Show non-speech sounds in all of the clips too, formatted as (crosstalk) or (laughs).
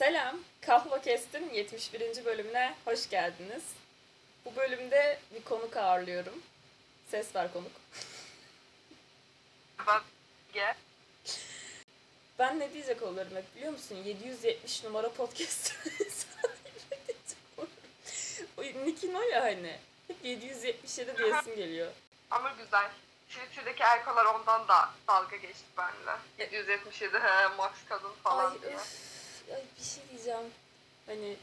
Selam, Kahva Kest'in 71. bölümüne hoş geldiniz. Bu bölümde bir konuk ağırlıyorum. Ses ver konuk. Bak gel. Ben ne diyecek olurum hep biliyor musun? 770 numara podcast (laughs) olurum. O ya hani. Hep 777 diyesim geliyor. Ama güzel. Twitter'daki erkolar ondan da dalga geçti benimle. 777 he max kadın falan Ay diye. öf, ay bir şey diyeceğim. Hani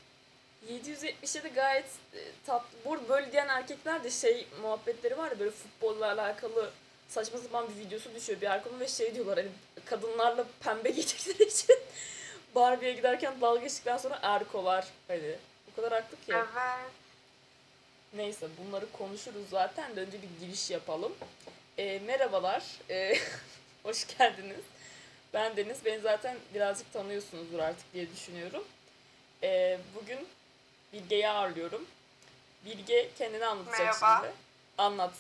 777 gayet e, tatlı. Bu böyle diyen erkekler de şey muhabbetleri var ya böyle futbolla alakalı saçma sapan bir videosu düşüyor bir erkonun ve şey diyorlar hani kadınlarla pembe (laughs) giyecekleri için Barbie'ye giderken dalga geçtikten sonra erkolar hani o kadar haklı ki. Evet. Neyse bunları konuşuruz zaten de önce bir giriş yapalım. Ee, merhabalar, ee, (laughs) hoş geldiniz. Ben Deniz, beni zaten birazcık tanıyorsunuzdur artık diye düşünüyorum. Ee, bugün Bilge'yi ağırlıyorum. Bilge kendini anlatacak Merhaba. şimdi. Anlat.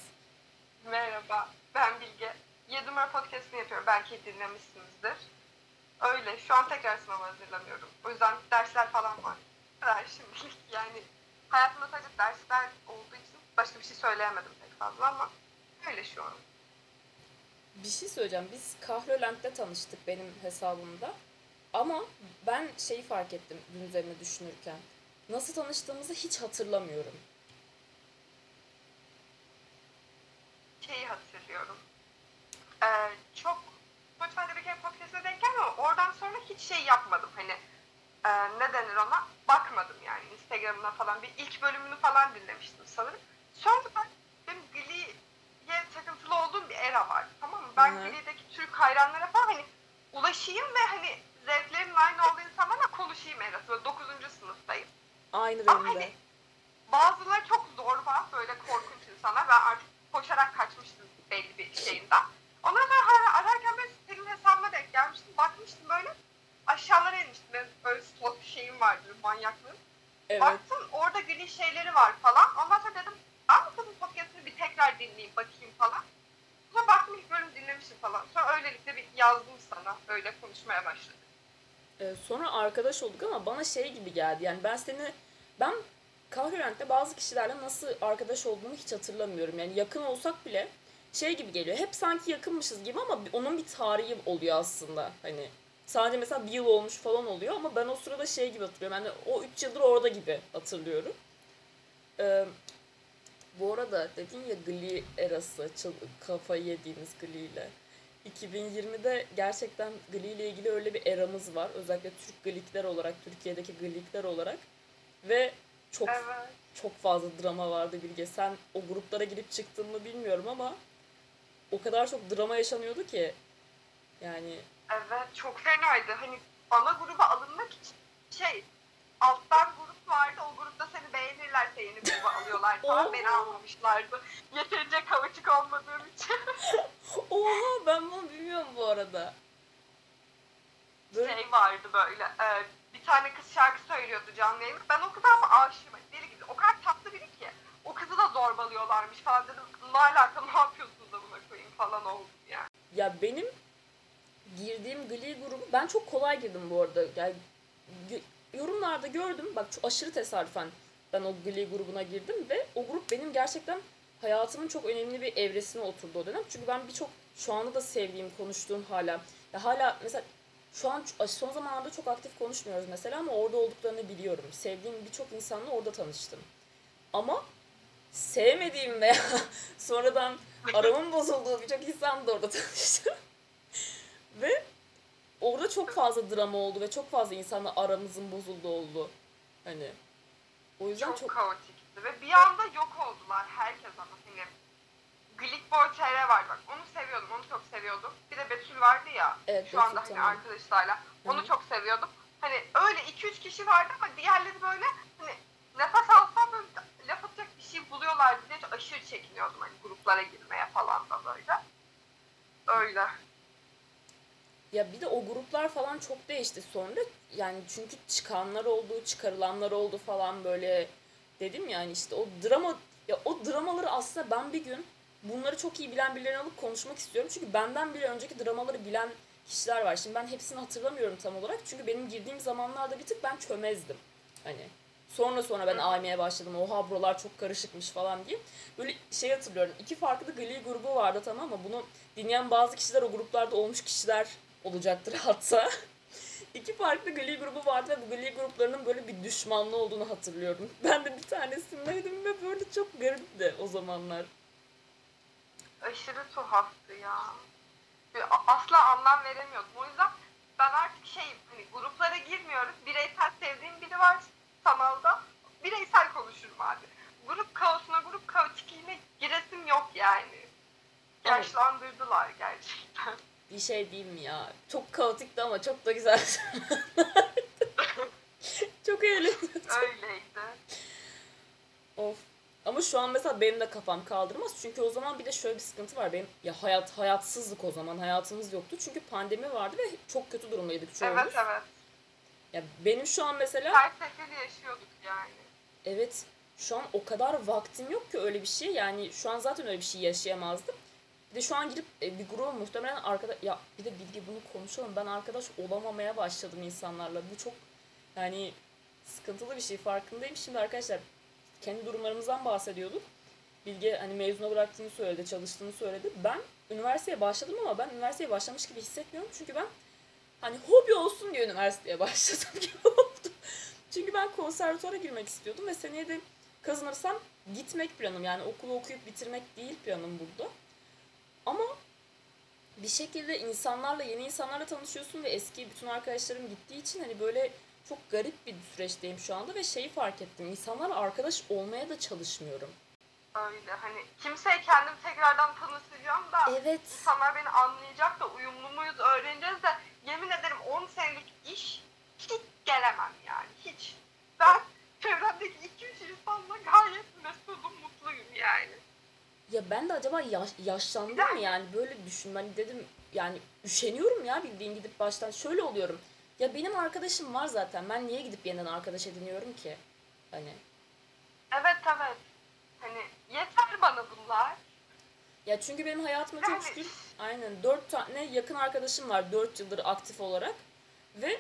Merhaba. Ben Bilge. Yedümer podcast'ini yapıyorum. Belki dinlemişsinizdir. Öyle. Şu an tekrar sınava hazırlanıyorum. O yüzden dersler falan var. Kadar şimdilik. Yani hayatımda sadece dersler olduğu için başka bir şey söyleyemedim pek fazla ama öyle şu an. Bir şey söyleyeceğim. Biz Kahrolent'te tanıştık benim hesabımda. Ama ben şeyi fark ettim gün üzerine düşünürken. Nasıl tanıştığımızı hiç hatırlamıyorum. şeyi hatırlıyorum. Ee, çok Spotify'da bir kere podcast'e denk geldim ama oradan sonra hiç şey yapmadım. Hani e, ne denir ona? Bakmadım yani Instagram'ına falan. Bir ilk bölümünü falan dinlemiştim sanırım. Sonra ben benim Glee'ye takıntılı olduğum bir era var. Glee'deki Türk hayranlara falan hani ulaşayım ve hani zevklerimin aynı olduğu insanlarla konuşayım erası. Böyle 9. sınıftayım. Aynı Ama benim de. hani bazıları çok zorba, böyle korkunç insanlar. Ben artık koşarak kaçmıştım belli bir şeyinden. Ondan sonra ararken böyle senin hesabına denk gelmiştim. Bakmıştım böyle aşağılara inmiştim. Benim böyle stalk şeyim vardı, manyaklığım. Evet. Baktım orada gri şeyleri var falan. Ondan sonra dedim ben bu kızın podcastını bir tekrar dinleyeyim bakayım falan. Sonra baktım ilk bölüm dinlemişim falan. Sonra öylelikle bir yazdım sana. Öyle konuşmaya başladık. Ee, sonra arkadaş olduk ama bana şey gibi geldi. Yani ben seni ben Kahrolent'te bazı kişilerle nasıl arkadaş olduğunu hiç hatırlamıyorum. Yani yakın olsak bile şey gibi geliyor. Hep sanki yakınmışız gibi ama onun bir tarihi oluyor aslında. Hani sadece mesela bir yıl olmuş falan oluyor ama ben o sırada şey gibi hatırlıyorum. Yani o 3 yıldır orada gibi hatırlıyorum. Ee, bu arada dedin ya Glee erası, kafayı yediğimiz Glee ile. 2020'de gerçekten Glee ile ilgili öyle bir eramız var. Özellikle Türk Gleekler olarak, Türkiye'deki Gleekler olarak. Ve çok Evet. çok fazla drama vardı Bilge. Sen o gruplara girip çıktın mı bilmiyorum ama o kadar çok drama yaşanıyordu ki. Yani Evet çok fenaydı. Hani ana gruba alınmak için şey alttan grup vardı. O grupta seni beğenirlerse yeni gruba alıyorlar falan. Beni Oha. almamışlardı. Yeterince kavuçuk olmadığım için. (laughs) oha ben bunu bilmiyorum bu arada. Böyle Şey vardı böyle. e, bir tane kız şarkı söylüyordu canlı yayında. Ben o kıza ama aşığım. Hani Deli gibi. O kadar tatlı biri ki. O kızı da zorbalıyorlarmış falan dedim. Ne alaka ne yapıyorsunuz da buna koyayım falan oldu yani. Ya benim girdiğim Glee grubu ben çok kolay girdim bu arada. Yani yorumlarda gördüm. Bak çok aşırı tesadüfen ben o Glee grubuna girdim ve o grup benim gerçekten hayatımın çok önemli bir evresine oturdu o dönem. Çünkü ben birçok şu anda da sevdiğim, konuştuğum hala ya hala mesela şu an son zamanlarda çok aktif konuşmuyoruz mesela ama orada olduklarını biliyorum. Sevdiğim birçok insanla orada tanıştım. Ama sevmediğim veya (laughs) sonradan aramın bozulduğu birçok insanla da orada (laughs) tanıştım. ve orada çok fazla drama oldu ve çok fazla insanla aramızın bozulduğu oldu. Hani o yüzden çok, çok, kaotikti ve bir anda yok oldular herkes ama hani Glickboy TR var bak onu seviyordum onu çok seviyordum. Bir de Betül vardı ya Evet, şu anda hani tamam. arkadaşlarla onu Hı hı. çok seviyordum. Hani öyle 2-3 kişi vardı ama diğerleri böyle hani nefes alsam böyle laf atacak bir şey buluyorlardı diye aşırı çekiniyordum hani gruplara girmeye falan da böyle. Öyle Ya bir de o gruplar falan çok değişti sonra. Yani çünkü çıkanlar oldu, çıkarılanlar oldu falan böyle. Dedim yani işte o drama ya o dramaları aslında ben bir gün bunları çok iyi bilen birilerini alıp konuşmak istiyorum. Çünkü benden bile önceki dramaları bilen kişiler var. Şimdi ben hepsini hatırlamıyorum tam olarak. Çünkü benim girdiğim zamanlarda bir tık ben çömezdim. Hani sonra sonra ben aymaya başladım. Oha buralar çok karışıkmış falan diye. Böyle şey hatırlıyorum. iki farklı Glee grubu vardı tamam mı? Bunu dinleyen bazı kişiler o gruplarda olmuş kişiler olacaktır hatta. (laughs) İki farklı Glee grubu vardı ve bu Glee gruplarının böyle bir düşmanlığı olduğunu hatırlıyorum. (laughs) Ben de bir tanesindeydim ve böyle çok garipti o zamanlar. Aşırı tuhaftı ya. Asla anlam veremiyordum. O yüzden ben artık şeyim hani gruplara girmiyoruz. Bireysel sevdiğim biri var sanalda. Bireysel konuşurum abi. Grup kaosuna, grup kaotikliğine giresim yok yani. Yaşlandırdılar gerçekten. Bir şey diyeyim mi ya? Çok kaotikti ama çok da güzel. (laughs) çok eğleniyordum. Öyleydi. Of. Ama şu an mesela benim de kafam kaldırmaz. Çünkü o zaman bir de şöyle bir sıkıntı var. Benim ya hayat hayatsızlık o zaman. Hayatımız yoktu. Çünkü pandemi vardı ve çok kötü durumdaydık çoğumuz. Evet evet. Ya benim şu an mesela Her seferi yaşıyorduk yani. evet şu an o kadar vaktim yok ki öyle bir şey. Yani şu an zaten öyle bir şey yaşayamazdım. Bir de şu an girip e, bir gruba muhtemelen arkadaş ya bir de bilgi bunu konuşalım. Ben arkadaş olamamaya başladım insanlarla. Bu çok yani sıkıntılı bir şey farkındayım. Şimdi arkadaşlar kendi durumlarımızdan bahsediyorduk. Bilge hani mezuna bıraktığını söyledi, çalıştığını söyledi. Ben üniversiteye başladım ama ben üniversiteye başlamış gibi hissetmiyorum. Çünkü ben hani hobi olsun diye üniversiteye (laughs) başladım gibi oldu. Çünkü ben konservatuara girmek istiyordum ve seneye de kazanırsam gitmek planım. Yani okulu okuyup bitirmek değil planım burada. Ama bir şekilde insanlarla, yeni insanlarla tanışıyorsun ve eski bütün arkadaşlarım gittiği için hani böyle çok garip bir süreçteyim şu anda ve şeyi fark ettim. İnsanlarla arkadaş olmaya da çalışmıyorum. Öyle hani kimseye kendimi tekrardan tanıtacağım da Evet. insanlar beni anlayacak da uyumlu muyuz öğreneceğiz de yemin ederim 10 senelik iş hiç gelemem yani hiç. Ben çevremdeki 2-3 insanla gayet mesudum mutluyum yani. Ya ben de acaba yaş, yaşlandım mı yani böyle düşün. Hani dedim yani üşeniyorum ya bildiğin gidip baştan şöyle oluyorum. Ya benim arkadaşım var zaten. Ben niye gidip yeniden arkadaş ediniyorum ki? Hani Evet evet. Hani yeter bana bunlar. ya çünkü benim hayatıma çok şükür aynen dört tane yakın arkadaşım var dört yıldır aktif olarak ve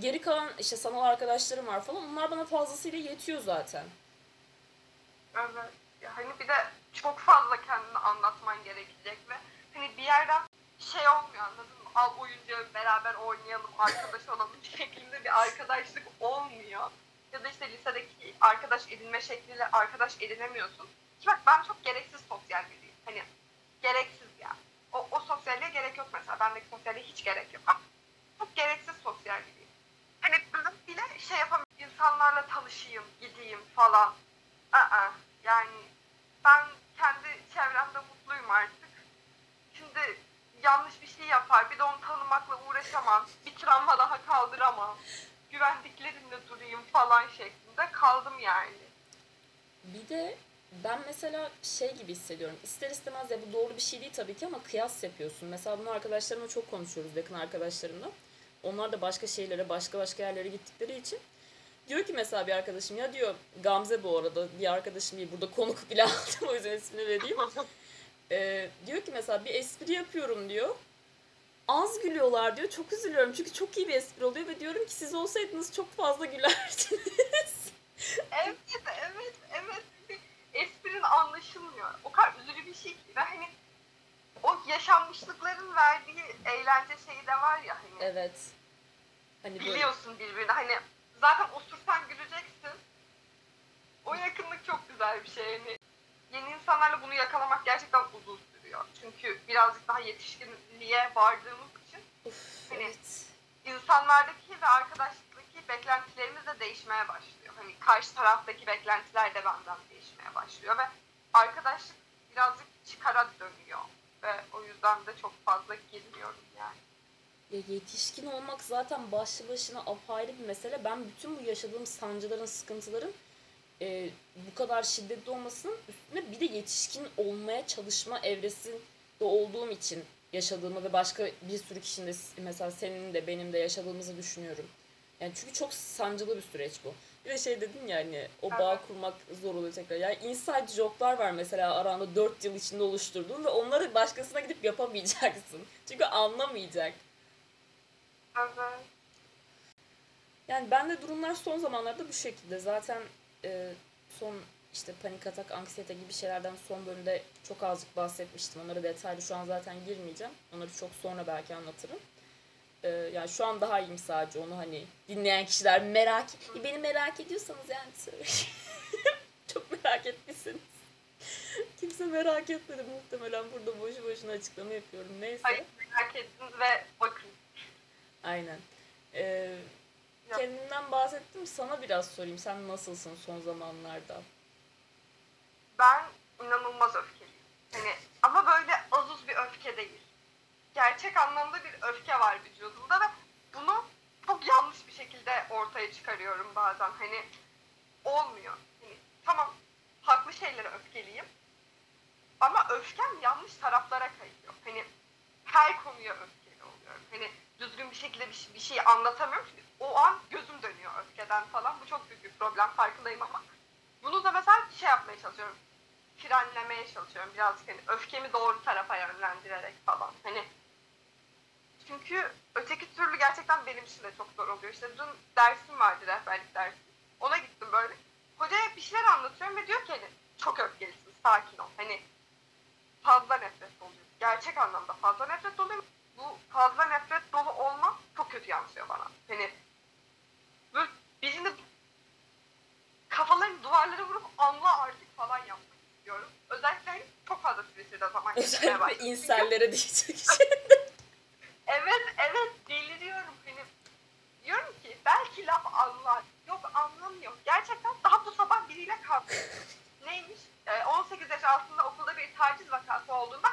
geri kalan işte sanal arkadaşlarım var falan. Onlar bana fazlasıyla yetiyor zaten. Evet. Hani bir de çok fazla kendini anlatman gerekecek ve hani bir yerden şey olmuyor anladın mı? Al oyuncu beraber oynayalım, arkadaş olalım şeklinde bir arkadaşlık olmuyor. Ya da işte lisedeki arkadaş edinme şekliyle arkadaş edinemiyorsun. Ki bak ben çok gereksiz sosyal biriyim. Hani gereksiz ya. O, o sosyalliğe gerek yok mesela. Bendeki sosyalliğe hiç gerek yok. Çok gereksiz sosyal biriyim. Hani ben bile şey yapamıyorum. İnsanlarla tanışayım, gideyim falan. Aa, yani ben çevremde mutluyum artık. Şimdi yanlış bir şey yapar, bir de onu tanımakla uğraşamam. Bir travma daha kaldıramam. Güvendiklerimle durayım falan şeklinde kaldım yani. Bir de ben mesela şey gibi hissediyorum. İster istemez ya bu doğru bir şey değil tabii ki ama kıyas yapıyorsun. Mesela bunu arkadaşlarımla çok konuşuyoruz yakın arkadaşlarımla. Onlar da başka şeylere, başka başka yerlere gittikleri için. Diyor ki mesela bir arkadaşım ya diyor Gamze bu arada bir arkadaşım değil burada konuk bile (laughs) aldım o yüzden ismini vereyim. (laughs) Ee, diyor ki mesela bir espri yapıyorum diyor. Az gülüyorlar diyor. Çok üzülüyorum çünkü çok iyi bir espri oluyor ve diyorum ki siz olsaydınız çok fazla gülerdiniz. (laughs) Evet, evet, evet. Esprin anlaşılmıyor. O kadar üzücü bir şey ki. Hani o yaşanmışlıkların verdiği eğlence şeyi de var ya hani. evet. Hani böyle Biliyorsun birbirini. Hani zaten osursan güleceksin. O yakınlık çok güzel bir şey. Hani yeni insanlarla bunu yakalamak gerçekten uzun sürüyor. Çünkü birazcık daha yetişkinliğe vardığımız için Uf, Hani- evet. insanlardaki ve arkadaşlıktaki beklentilerimiz de değişmeye başlıyor. Hani karşı taraftaki beklentiler de benden değişmeye başlıyor ve arkadaşlık birazcık çıkara dönüyor. Ve o yüzden de çok fazla girmiyorum yani. Ya yetişkin olmak zaten başlı başına apayrı bir mesele. Ben bütün bu yaşadığım sancıların, sıkıntıların e, bu kadar şiddetli olmasının üstüne bir de yetişkin olmaya çalışma evresinde olduğum için yaşadığımı ve başka bir sürü kişinin de mesela senin de benim de yaşadığımızı düşünüyorum. Yani çünkü çok sancılı bir süreç bu. Bir de şey dedin ya hani o bağ kurmak zor oluyor tekrar. Yani inside joke'lar var mesela aranda 4 yıl içinde oluşturduğun ve onları başkasına gidip yapamayacaksın. (laughs) Çünkü anlamayacak. Yani ben de durumlar son zamanlarda bu şekilde. Zaten e, son işte panik atak, anksiyete gibi şeylerden son bölümde çok azıcık bahsetmiştim. Onlara detaylı şu an zaten girmeyeceğim. Onları çok sonra belki anlatırım. E, yani şu an daha iyiyim sadece onu hani dinleyen kişiler merak e, beni merak ediyorsanız yani (laughs) çok merak etmişsiniz. Kimse merak etmedi muhtemelen burada boşu boşuna açıklama yapıyorum. Neyse. Hayır merak ettiniz ve bakın. Aynen. Ee, kendimden bahsettim. Sana biraz sorayım. Sen nasılsın son zamanlarda? Ben inanılmaz öfkeliyim. Hani ama böyle azuz bir öfke değil. Gerçek anlamda bir öfke var vücudumda ve bunu çok yanlış bir şekilde ortaya çıkarıyorum bazen. Hani olmuyor. Hani tamam haklı şeylere öfkeliyim. Ama öfkem yanlış taraflara kayıyor. Hani her konuya öfkeli oluyorum. Hani düzgün bir şekilde bir, şey- bir şeyi anlatamıyorum. Çünkü o an gözüm dönüyor öfkeden falan. Bu çok büyük bir problem farkındayım ama. Bunu da mesela şey yapmaya çalışıyorum. Frenlemeye çalışıyorum. Birazcık hani öfkemi doğru tarafa yönlendirerek falan. Hani çünkü öteki türlü gerçekten benim için de çok zor oluyor. İşte dün dersim vardı rehberlik dersi. Ona gittim böyle. Hocaya bir şeyler anlatıyorum ve diyor ki hani çok öfkelisin, sakin ol. Hani fazla nefret doluyor. Gerçek anlamda fazla nefret doluyor. Bu fazla nefret dolu olma çok kötü yansıyor bana. Hani böyle birini kafalarını duvarlara vurup anla artık falan yapmak istiyorum. Özellikle hani çok fazla süresiyle zaman geçmeye Özellikle başladı. Çünkü- insellere diyecek şey. (laughs) Evet evet deliriyorum hani. Diyorum ki belki laf anlar. Yok anlamıyor. Gerçekten daha bu sabah biriyle kavga. Neymiş? Ee, 18 yaş altında okulda bir taciz vakası olduğunda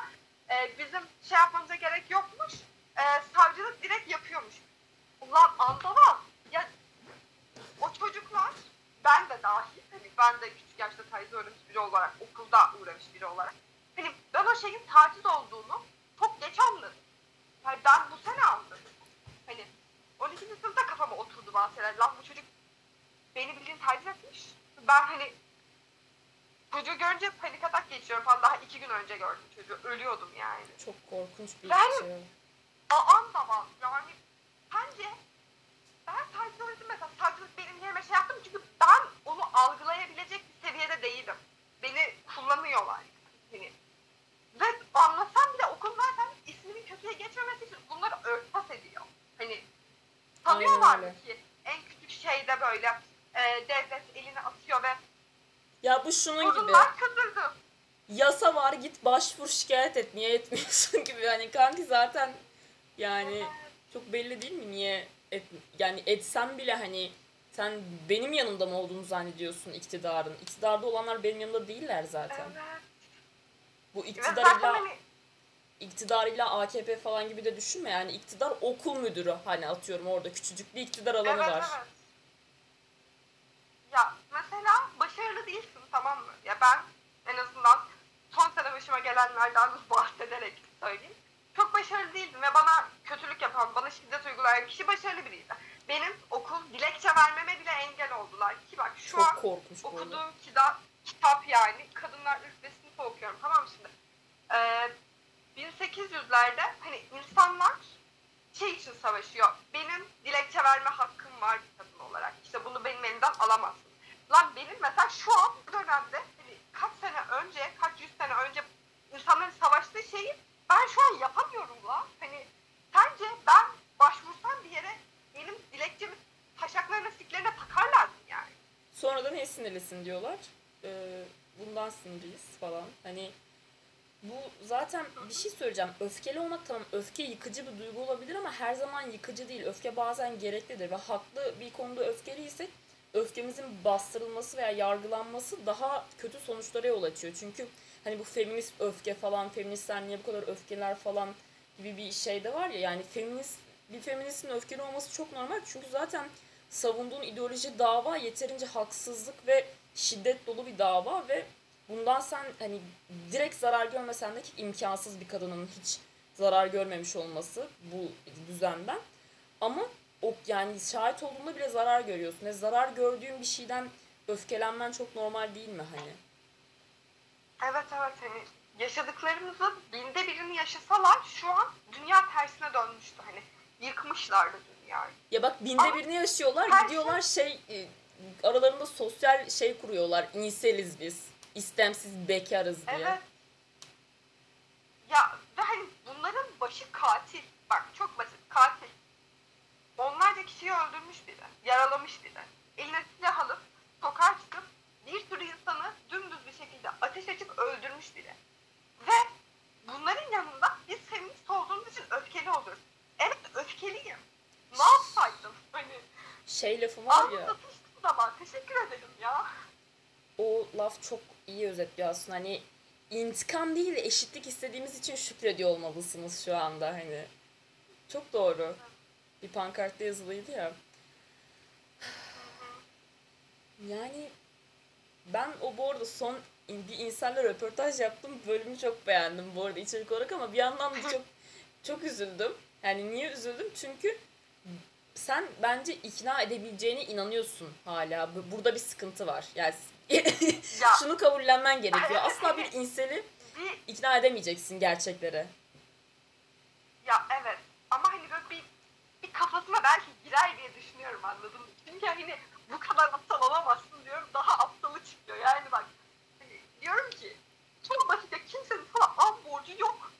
e, bizim şey yapmamıza gerek yokmuş. E, savcılık direkt yapıyormuş. Ulan anlamam. Ya o çocuklar ben de dahil hani ben de küçük yaşta taciz uğramış biri olarak okulda uğramış biri olarak hani ben o şeyin taciz olduğunu çok geç anladım. Yani ben bu sene anladım. Hani 12. sınıfta kafama oturdu bazı şeyler. Lan bu çocuk beni bildiğin taciz etmiş. Ben hani çocuğu görünce panik atak geçiyorum falan. Daha iki gün önce gördüm çocuğu. Ölüyordum yani. Çok korkunç bir Ben- şey. Aan da var. Yani bence ben taciz uğradım mesela. Savcılık benim yerime şey yaptım çünkü ben onu algılayabilecek bir seviyede değilim. Beni kullanıyorlar. Hani. Ve anlasam bile okul zaten ismimin kötüye geçmemesi için bunları örtbas ediyor. Hani sanıyorlar öyle. ki en küçük şeyde böyle e, devlet elini atıyor ve Ya bu şunun gibi. sorunlar çözüldü. Yasa var git başvur şikayet et. Niye etmiyorsun (laughs) gibi. Hani kanki zaten yani çok belli değil mi niye et, yani etsem bile hani sen benim yanımda mı olduğunu zannediyorsun iktidarın. İktidarda olanlar benim yanımda değiller zaten. Evet. Bu iktidar illa hani iktidarıyla AKP falan gibi de düşünme yani iktidar okul müdürü hani atıyorum orada küçücük bir iktidar alanı evet, var. Evet. Ya mesela başarılı değilsin tamam mı? Ya ben en azından son sene başıma gelenlerden bahsederek söyleyeyim. Çok başarılı değildim ve bana kötülük yapan, bana şiddet uygulayan kişi başarılı biriydi. Benim okul dilekçe vermeme bile engel oldular. Ki bak şu Çok an okuduğum kitap, kitap yani kadınlar ırk ve sınıfı okuyorum tamam mı şimdi? Ee, 1800'lerde hani insanlar şey için savaşıyor. Benim dilekçe verme hakkım var bir kadın olarak. İşte bunu benim elimden alamazsın. Lan benim mesela şu an bu dönemde hani kaç sene önce, kaç yüz sene önce insanların savaştığı şeyi ben şu an yapamıyorum la. Hani sence ben başvursam bir yere benim dilekçemi taşaklarına, siklerine takarlar yani? Sonradan niye sinirlisin diyorlar. Ee, bundan sinirliyiz falan. Hani bu zaten bir şey söyleyeceğim. Öfkeli olmak tamam öfke yıkıcı bir duygu olabilir ama her zaman yıkıcı değil. Öfke bazen gereklidir ve haklı bir konuda öfkeliysek öfkemizin bastırılması veya yargılanması daha kötü sonuçlara yol açıyor. Çünkü hani bu feminist öfke falan, feministler niye bu kadar öfkeler falan gibi bir şey de var ya yani feminist bir feministin öfkeli olması çok normal çünkü zaten savunduğun ideoloji dava yeterince haksızlık ve şiddet dolu bir dava ve bundan sen hani direkt zarar görmesen de ki imkansız bir kadının hiç zarar görmemiş olması bu düzenden. Ama o yani şahit olduğunda bile zarar görüyorsun. Ve zarar gördüğün bir şeyden öfkelenmen çok normal değil mi hani? Evet evet hani yaşadıklarımızın binde birini yaşasalar şu an dünya tersine dönmüştü hani yıkmışlardı dünyayı. Ya bak binde Ama birini yaşıyorlar. her Gidiyorlar şey e, aralarında sosyal şey kuruyorlar. İnseliz biz. İstemsiz bekarız diye. Evet. Ya ve hani bunların başı katil. Bak çok basit. Onlarca kişiyi öldürmüş biri. Yaralamış biri. Eline silah alıp sokağa çıkıp bir sürü insanı dümdüz bir şekilde ateş açıp öldürmüş biri. Ve bunların yanında biz feminist olduğumuz için öfkeli oluyoruz. Evet öfkeliyim. Ne yapsaydım? Hani Şey lafı var ya. anlatmıştım zaman. Teşekkür ederim ya. o laf çok iyi özetliyor aslında. Hani intikam değil de eşitlik istediğimiz için şükrediyor olmalısınız şu anda hani. Çok doğru. Bir pankartta yazılıydı ya. Yani ben o bu arada son bir insanla röportaj yaptım. Bölümü çok beğendim bu arada içerik olarak ama bir yandan da çok çok üzüldüm. Yani niye üzüldüm? Çünkü sen bence ikna edebileceğine inanıyorsun hala. Bu- Burada bir sıkıntı var. Yani (laughs) Ya şunu kabullenmen gerekiyor. Asla bir (laughs) inseli ikna edemeyeceksin gerçeklere. Ya evet ama hani böyle bir, bir kafasına belki girer diye düşünüyorum anladın mı? Çünkü hani bu kadar aptal olamazsın diyorum daha aptalı çıkıyor. Yani bak hani diyorum ki çok basit ya kimsenin sana an borcu yok.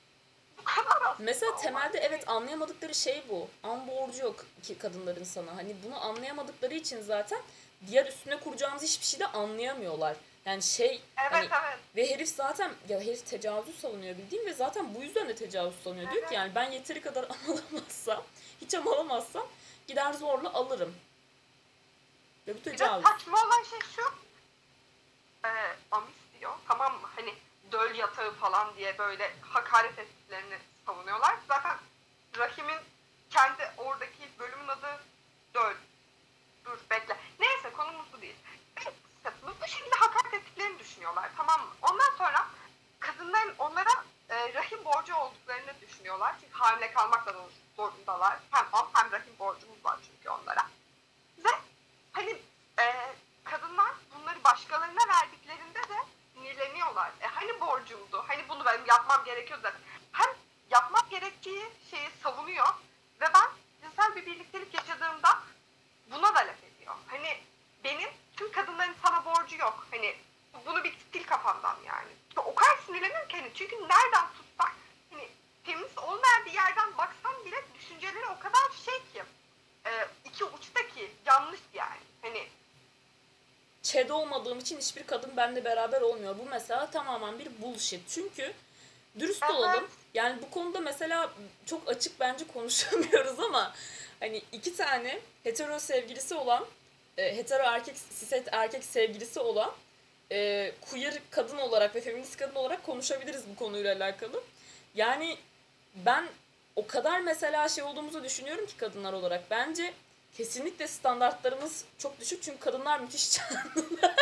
Bu kadar aslında. Mesela temelde evet anlayamadıkları şey bu. An borcu yok ki kadınların sana. Hani bunu anlayamadıkları için zaten diğer üstüne kuracağımız hiçbir şey de anlayamıyorlar. Yani şey Evet hani evet. ve herif zaten ya herif tecavüzü savunuyor bildiğin ve zaten bu yüzden de tecavüz savunuyor. Diyor ki Evet. yani ben yeteri kadar (laughs) amalamazsam, hiç amalamazsam gider zorla alırım. Ve bu Bir de tecavüz. saçma olan şey şu. E, amis diyor tamam mı? Hani döl yatağı falan diye böyle hakaret ettiklerini savunuyorlar. Zaten Rahim'in kendi oradaki bölümün adı döl. Dur bekle. Neyse konumuz bu değil. Bu bu şekilde hakaret ettiklerini düşünüyorlar tamam mı? Ondan sonra kadınların onlara e, rahim borcu olduklarını düşünüyorlar. Çünkü hamile kalmakla da zorundalar. Hem am hem rahim borcumuz var çünkü onlara. Ve hani e, kadınlar bunları başkalarına verdiklerinde de sinirleniyorlar. E hani borcumdu? Hani bunu benim yapmam gerekiyor zaten. Hem yapmak gerektiği şeyi savunuyor ve ben cinsel bir birliktelik yaşadığımda buna da laf ediyor. Hani benim tüm kadınların sana borcu yok. Hani bunu bir sil kafandan yani. O kadar sinirleniyorum ki hani çünkü nereden tutsak hani feminist olmayan bir yerden baksan bile düşünceleri o kadar şey ki e, iki uçtaki yanlış yani. Hani ÇED olmadığım için hiçbir kadın benimle beraber olmuyor. Bu mesela tamamen bir bullshit. Çünkü dürüst Evet. olalım. Yani bu konuda mesela çok açık bence konuşamıyoruz ama hani iki tane hetero sevgilisi olan, e, hetero erkek, siset erkek sevgilisi olan e, queer kadın olarak ve feminist kadın olarak konuşabiliriz bu konuyla alakalı. Yani ben o kadar mesela şey olduğumuzu düşünüyorum ki kadınlar olarak. Bence kesinlikle standartlarımız çok düşük çünkü kadınlar müthiş (laughs) canlılar.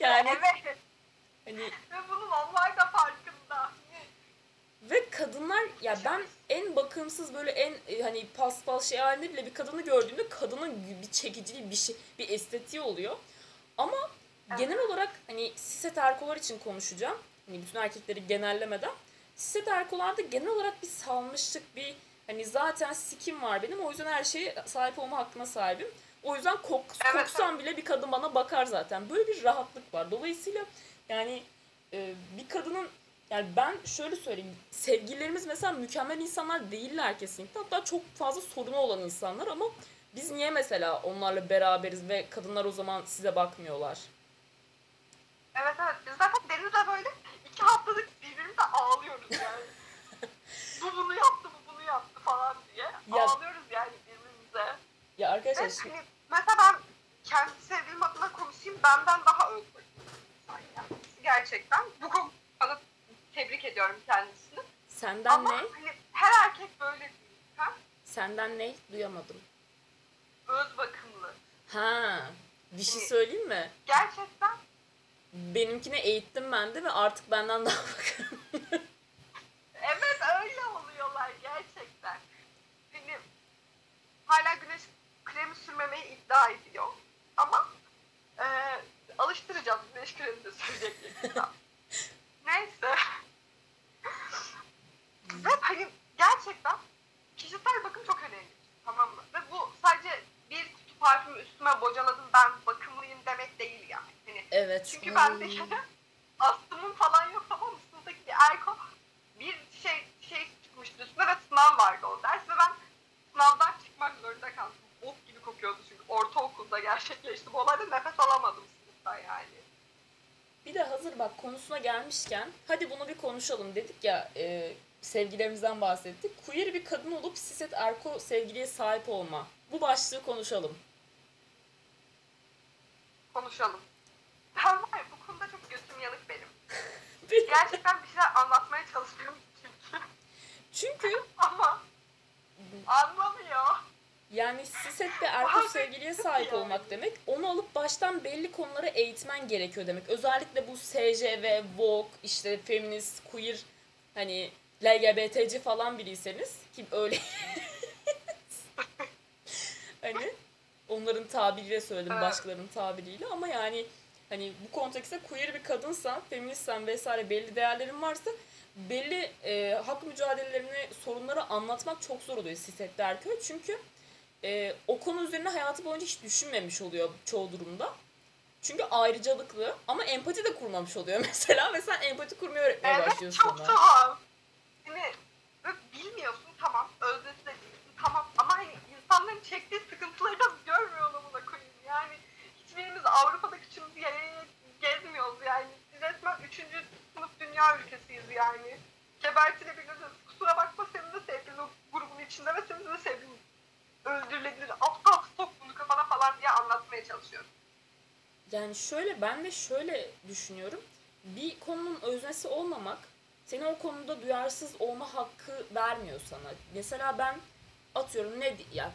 yani evet hani ve bunun onlar da farkında. ve kadınlar ya ben en bakımsız böyle en e, hani paspas şey halinde bile bir kadını gördüğümde kadının bir çekiciliği bir şey bir estetiği oluyor. Ama genel olarak hani siset erkolar için konuşacağım. Hani bütün erkekleri genellemeden. Siset erkolarda genel olarak bir salmışlık bir hani zaten sikim var benim o yüzden her şeye sahip olma hakkına sahibim. O yüzden kok, Evet, koksam bile bir kadın bana bakar zaten. Böyle bir rahatlık var. Dolayısıyla yani e, bir kadının yani ben şöyle söyleyeyim. Sevgililerimiz mesela mükemmel insanlar değiller kesinlikle. Hatta çok fazla sorunu olan insanlar ama biz niye mesela onlarla beraberiz ve kadınlar o zaman size bakmıyorlar? Evet evet biz zaten Deniz'le böyle iki haftalık birbirimize ağlıyoruz yani. (laughs) bu bunu yaptı bu bunu yaptı falan diye. Ağlıyoruz yani birbirimize. Ya arkadaşlar Ve şimdi- hani mesela ben kendi sevgilim adına konuşayım benden daha özgür. Gerçekten. Bu konuda tebrik ediyorum kendisini. senden Ama ne? hani her erkek böyle değil. Ha? Senden ne? Duyamadım. Öz bakımlı. Ha, bir şey Hani- söyleyeyim mi? Gerçekten Benimkine eğittim ben de ve artık benden daha (laughs) bakın. Evet öyle oluyorlar gerçekten. Hani hala güneş kremi sürmemeyi iddia ediyor. Ama e, alıştıracağız güneş kremi de sürecek yakında. Neyse. Ve hani gerçekten kişisel bakım çok önemli. Tamam mı? Ve parfümü üstüme bocaladım ben bakımlıyım demek değil yani. Hani Evet. çünkü ben de Ay. astımım falan yok tamam mı? Sınıftaki bir erko bir şey şey çıkmıştı üstüne ve sınav vardı o ders ve ben sınavdan çıkmak zorunda kaldım. Bok gibi kokuyordu çünkü ortaokulda gerçekleşti. Bu olayda nefes alamadım sınıfta yani. Bir de hazır bak konusuna gelmişken hadi bunu bir konuşalım dedik ya e, sevgilerimizden bahsettik. Queer bir kadın olup siset erko sevgiliye sahip olma. Bu başlığı konuşalım. Ben var ya bu konuda çok götüm yanık benim. Bir- Gerçekten bir şeyler anlatmaya çalışıyorum çünkü. Çünkü Ama anlamıyor. yani siset bir erko Abi, sevgiliye sahip yani. olmak demek. Onu alıp baştan belli konulara gerekiyor demek. Özellikle bu SJV, Vogue, işte feminist, queer hani LGBT'ci falan biriyseniz ki öyle (laughs) hani onların tabiriyle söyledim Evet. başkalarının tabiriyle ama yani hani bu kontekste queer bir kadınsan, feministsen vesaire belli değerlerin varsa belli e, hak mücadelelerini, sorunları anlatmak çok zor oluyor Siset Derköy. Çünkü e, o konu üzerine hayatı boyunca hiç düşünmemiş oluyor çoğu durumda. Çünkü ayrıcalıklı ama empati de kurmamış oluyor (laughs) mesela ve sen empati kurmayı öğretmeye Evet başlıyorsun çok ona. tuhaf. Hani bilmiyorsun tamam öznesi de değilsin tamam ama hani insanların çektiği sıkıntıları da görmüyor olmamıza koyayım. Yani hiçbirimiz Avrupa'da küçüğümüz yaya gezmiyoruz yani. Biz resmen 3. sınıf dünya ülkesiyiz yani. Gebertilebiliriz. Kusura bakma seni de sevgilin o grubun içinde ve seni de sevgilin öldürülebilir. Aptal sok bunu kafana falan diye anlatmaya çalışıyorum. Yani şöyle ben de şöyle düşünüyorum. Bir konunun öznesi olmamak seni o konuda duyarsız olma hakkı vermiyor sana. Mesela ben atıyorum ne ya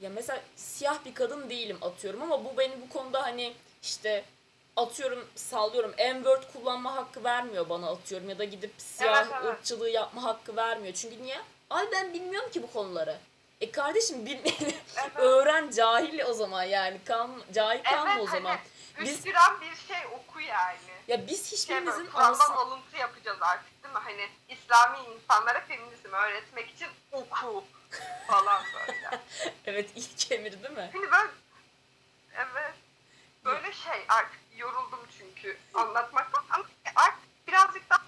ya mesela siyah bir kadın değilim atıyorum ama bu beni bu konuda hani işte atıyorum sallıyorum N-word kullanma hakkı vermiyor bana atıyorum ya da gidip siyah ırkçılığı yapma hakkı vermiyor. Çünkü niye? Ay ben bilmiyorum ki bu konuları. E kardeşim bilmeyeni Evet. öğren cahil o zaman yani kan cahil kalma Evet, o zaman. hani Biz- üç gram bir şey oku yani. Ya biz şey hiçbirimizin Kur'an'dan anasını... alıntı yapacağız artık değil mi? Hani İslami insanlara feminizmi öğretmek için oku falan böyle. (laughs) Evet ilk emir değil mi? Hani ben evet böyle şey artık yoruldum çünkü anlatmaktan ama artık birazcık daha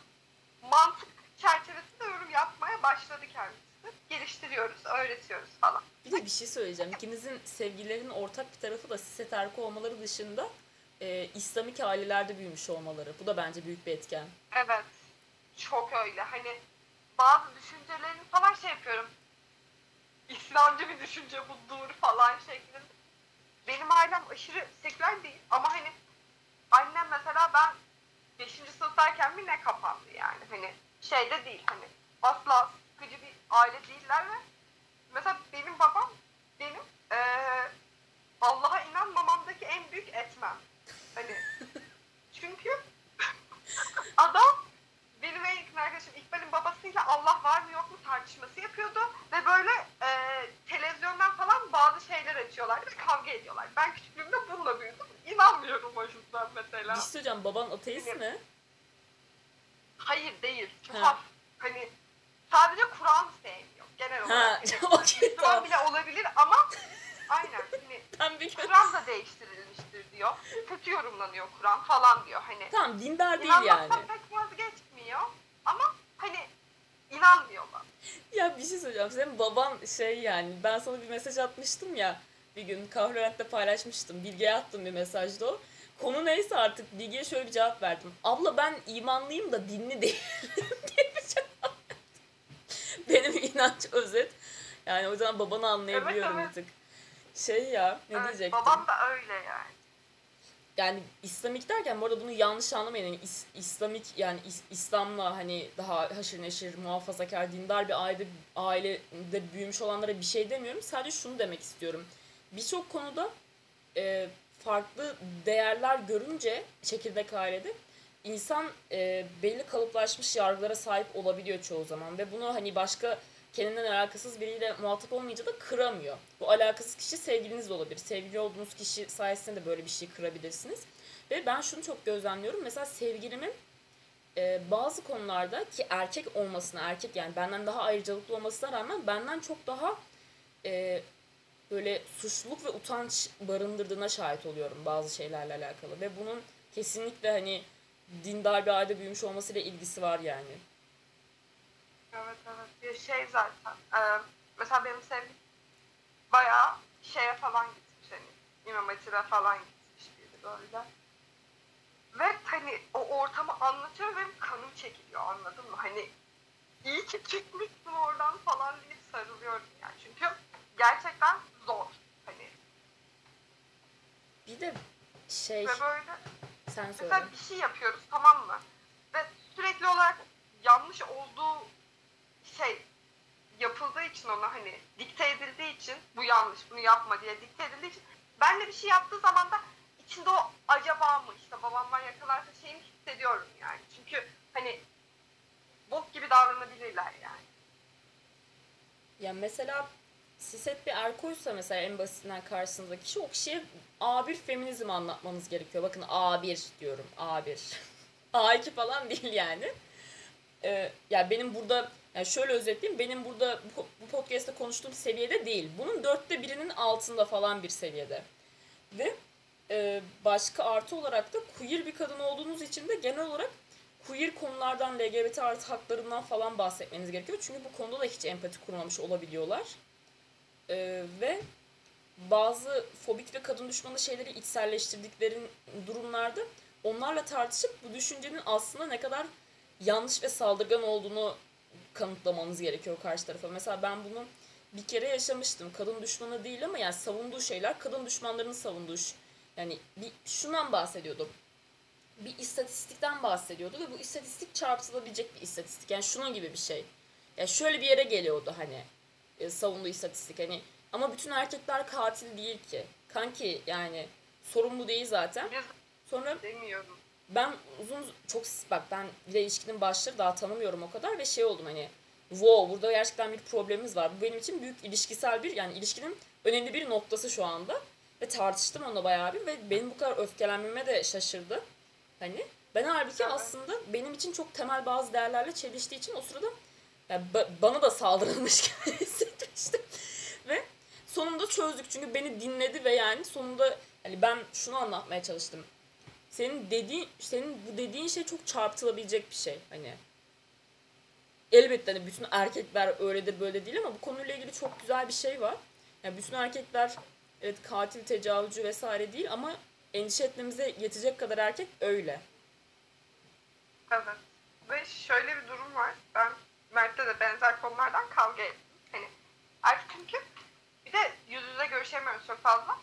mantık çerçevesinde yorum yapmaya başladı kendisi. Geliştiriyoruz, öğretiyoruz falan. Bir de bir şey söyleyeceğim. İkinizin sevgililerin ortak bir tarafı da siset erko olmaları dışında e, İslamik ailelerde büyümüş olmaları. Bu da bence büyük bir etken. Evet. Çok öyle. Hani bazı düşüncelerini falan şey yapıyorum. İslamcı bir düşünce bu dur falan şeklinde. Benim ailem aşırı seküler değil ama hani annem mesela ben 5. sınıftayken mi ne kapandı yani. Hani şeyde değil hani asla sıkıcı bir aile değiller ve mesela benim babam benim eee Allah'a inanmamamdaki en büyük etmem. Hani (laughs) çünkü (laughs) adam benim en yakın arkadaşım İkbal'in babasıyla Allah var mı yok mu tartışması yapıyordu ve böyle e, televizyondan falan bazı şeyler açıyorlar ve kavga ediyorlar. Ben küçüklüğümde bununla büyüdüm. İnanmıyorum o yüzden mesela. Bir şey söyleyeceğim. Baban ateist mi? Hayır değil. Ha. Tuhaf. Hani sadece Kur'an sevmiyor genel Ha, olarak. (laughs) Hani, okey Müslüman tamam. bile olabilir ama aynen hani (laughs) Ben bir gün... Kur'an da değiştirilmiştir diyor. Kötü yorumlanıyor Kur'an falan diyor. Hani Tamam dindar değil İnanmaktan yani. pek vazgeçmiyor ama hani inanmıyorlar. Ya bir şey söyleyeceğim. Senin baban şey yani ben sana bir mesaj atmıştım ya bir gün Kahrolent'te paylaşmıştım. Bilge'ye attım bir mesajda o. Konu neyse artık Bilge'ye şöyle bir cevap verdim. Abla ben imanlıyım da dinli değilim (laughs) diye bir cevap verdim. Benim inanç özet. Yani o yüzden babanı anlayabiliyorum Evet, evet. bir tık. Şey ya ne Evet, diyecektim? babam da öyle yani. yani İslamik derken bu arada bunu yanlış anlamayın. Yani İs- İslamik yani İs- İslam'la hani daha haşır neşir, muhafazakar, dindar bir aile ailede büyümüş olanlara bir şey demiyorum. Sadece şunu demek istiyorum. Birçok konuda e, farklı değerler görünce çekirdek ailede insan e, belli kalıplaşmış yargılara sahip olabiliyor çoğu zaman ve bunu hani başka kendinden alakasız biriyle muhatap olmayınca da kıramıyor. Bu alakasız kişi sevgiliniz de olabilir. Sevgili olduğunuz kişi sayesinde de böyle bir şey kırabilirsiniz. Ve ben şunu çok gözlemliyorum. Mesela sevgilimin e, bazı konularda ki erkek olmasına, erkek yani benden daha ayrıcalıklı olmasına rağmen benden çok daha e, böyle suçluluk ve utanç barındırdığına şahit oluyorum bazı şeylerle alakalı ve bunun kesinlikle hani dindar bir ailede büyümüş olmasıyla ilgisi var yani. Evet evet. Bir şey zaten. Ee, mesela benim sevgilim bayağı şeye falan gitmiş hani İmam Hatip'e falan gitmiş biri böyle. Ve hani o ortamı anlatıyor ve benim kanım çekiliyor anladın mı? Hani iyi ki çıkmışsın oradan falan deyip sarılıyorum yani. Çünkü gerçekten zor. Hani Bir de şey ve böyle sen söyle. Mesela bir şey yapıyoruz tamam mı? Ve sürekli olarak yanlış olduğu şey yapıldığı için ona hani dikte edildiği için bu yanlış bunu yapma diye dikte edildiği için ben de bir şey yaptığı zaman da içinde o acaba mı işte babamdan yakalarsa şeyini hissediyorum yani. Çünkü hani bok gibi davranabilirler yani. Ya mesela siz bir erkoysa mesela en basitinden karşınızdaki kişi o kişiye A1 feminizm anlatmanız gerekiyor. Bakın A1 diyorum A1. (laughs) A2 falan değil yani. Ee, ya benim burada yani şöyle özetleyeyim benim burada bu, podcast'te konuştuğum seviyede değil. Bunun dörtte birinin altında falan bir seviyede. Ve e, başka artı olarak da queer bir kadın olduğunuz için de genel olarak queer konulardan, LGBT artı haklarından falan bahsetmeniz gerekiyor. Çünkü bu konuda da hiç empati kurmamış olabiliyorlar. Ee, ve bazı fobik ve kadın düşmanı şeyleri içselleştirdikleri durumlarda onlarla tartışıp bu düşüncenin aslında ne kadar yanlış ve saldırgan olduğunu kanıtlamanız gerekiyor karşı tarafa. Mesela ben bunu bir kere yaşamıştım. Kadın düşmanı değil ama yani savunduğu şeyler kadın düşmanlarının savunduğu yani bir şundan bahsediyordum bir istatistikten bahsediyordu ve bu istatistik çarpıtılabilecek bir istatistik. Yani şunun gibi bir şey. Ya şöyle bir yere geliyordu hani e, savunduğu istatistik hani ama bütün erkekler katil değil ki. Kanki yani sorumlu değil zaten. Sonra demiyorum. Ben uzun çok bak ben bir de ilişkinin başları daha tanımıyorum o kadar ve şey oldum hani wow burada gerçekten bir problemimiz var. Bu benim için büyük ilişkisel bir yani ilişkinin önemli bir noktası şu anda. Ve tartıştım onunla bayağı bir ve benim bu kadar öfkelenmeme de şaşırdı. Hani ben halbuki aslında benim için çok temel bazı değerlerle çeliştiği için o sırada yani ba- bana da saldırılmış (laughs) gibi hissetmiştim. Ve sonunda çözdük çünkü beni dinledi ve yani sonunda hani ben şunu anlatmaya çalıştım. Senin dediğin senin bu dediğin şey çok çarpıtılabilecek bir şey hani. Elbette hani bütün erkekler öyledir böyle değil ama bu konuyla ilgili çok güzel bir şey var. Yani bütün erkekler evet katil, tecavüzcü vesaire değil ama endişe etmemize yetecek kadar erkek öyle. Evet. Ve şöyle bir durum var. Ben Mert'le de benzer konulardan kavga ettim. Hani artık çünkü bir de yüz yüze görüşemiyoruz çok fazla.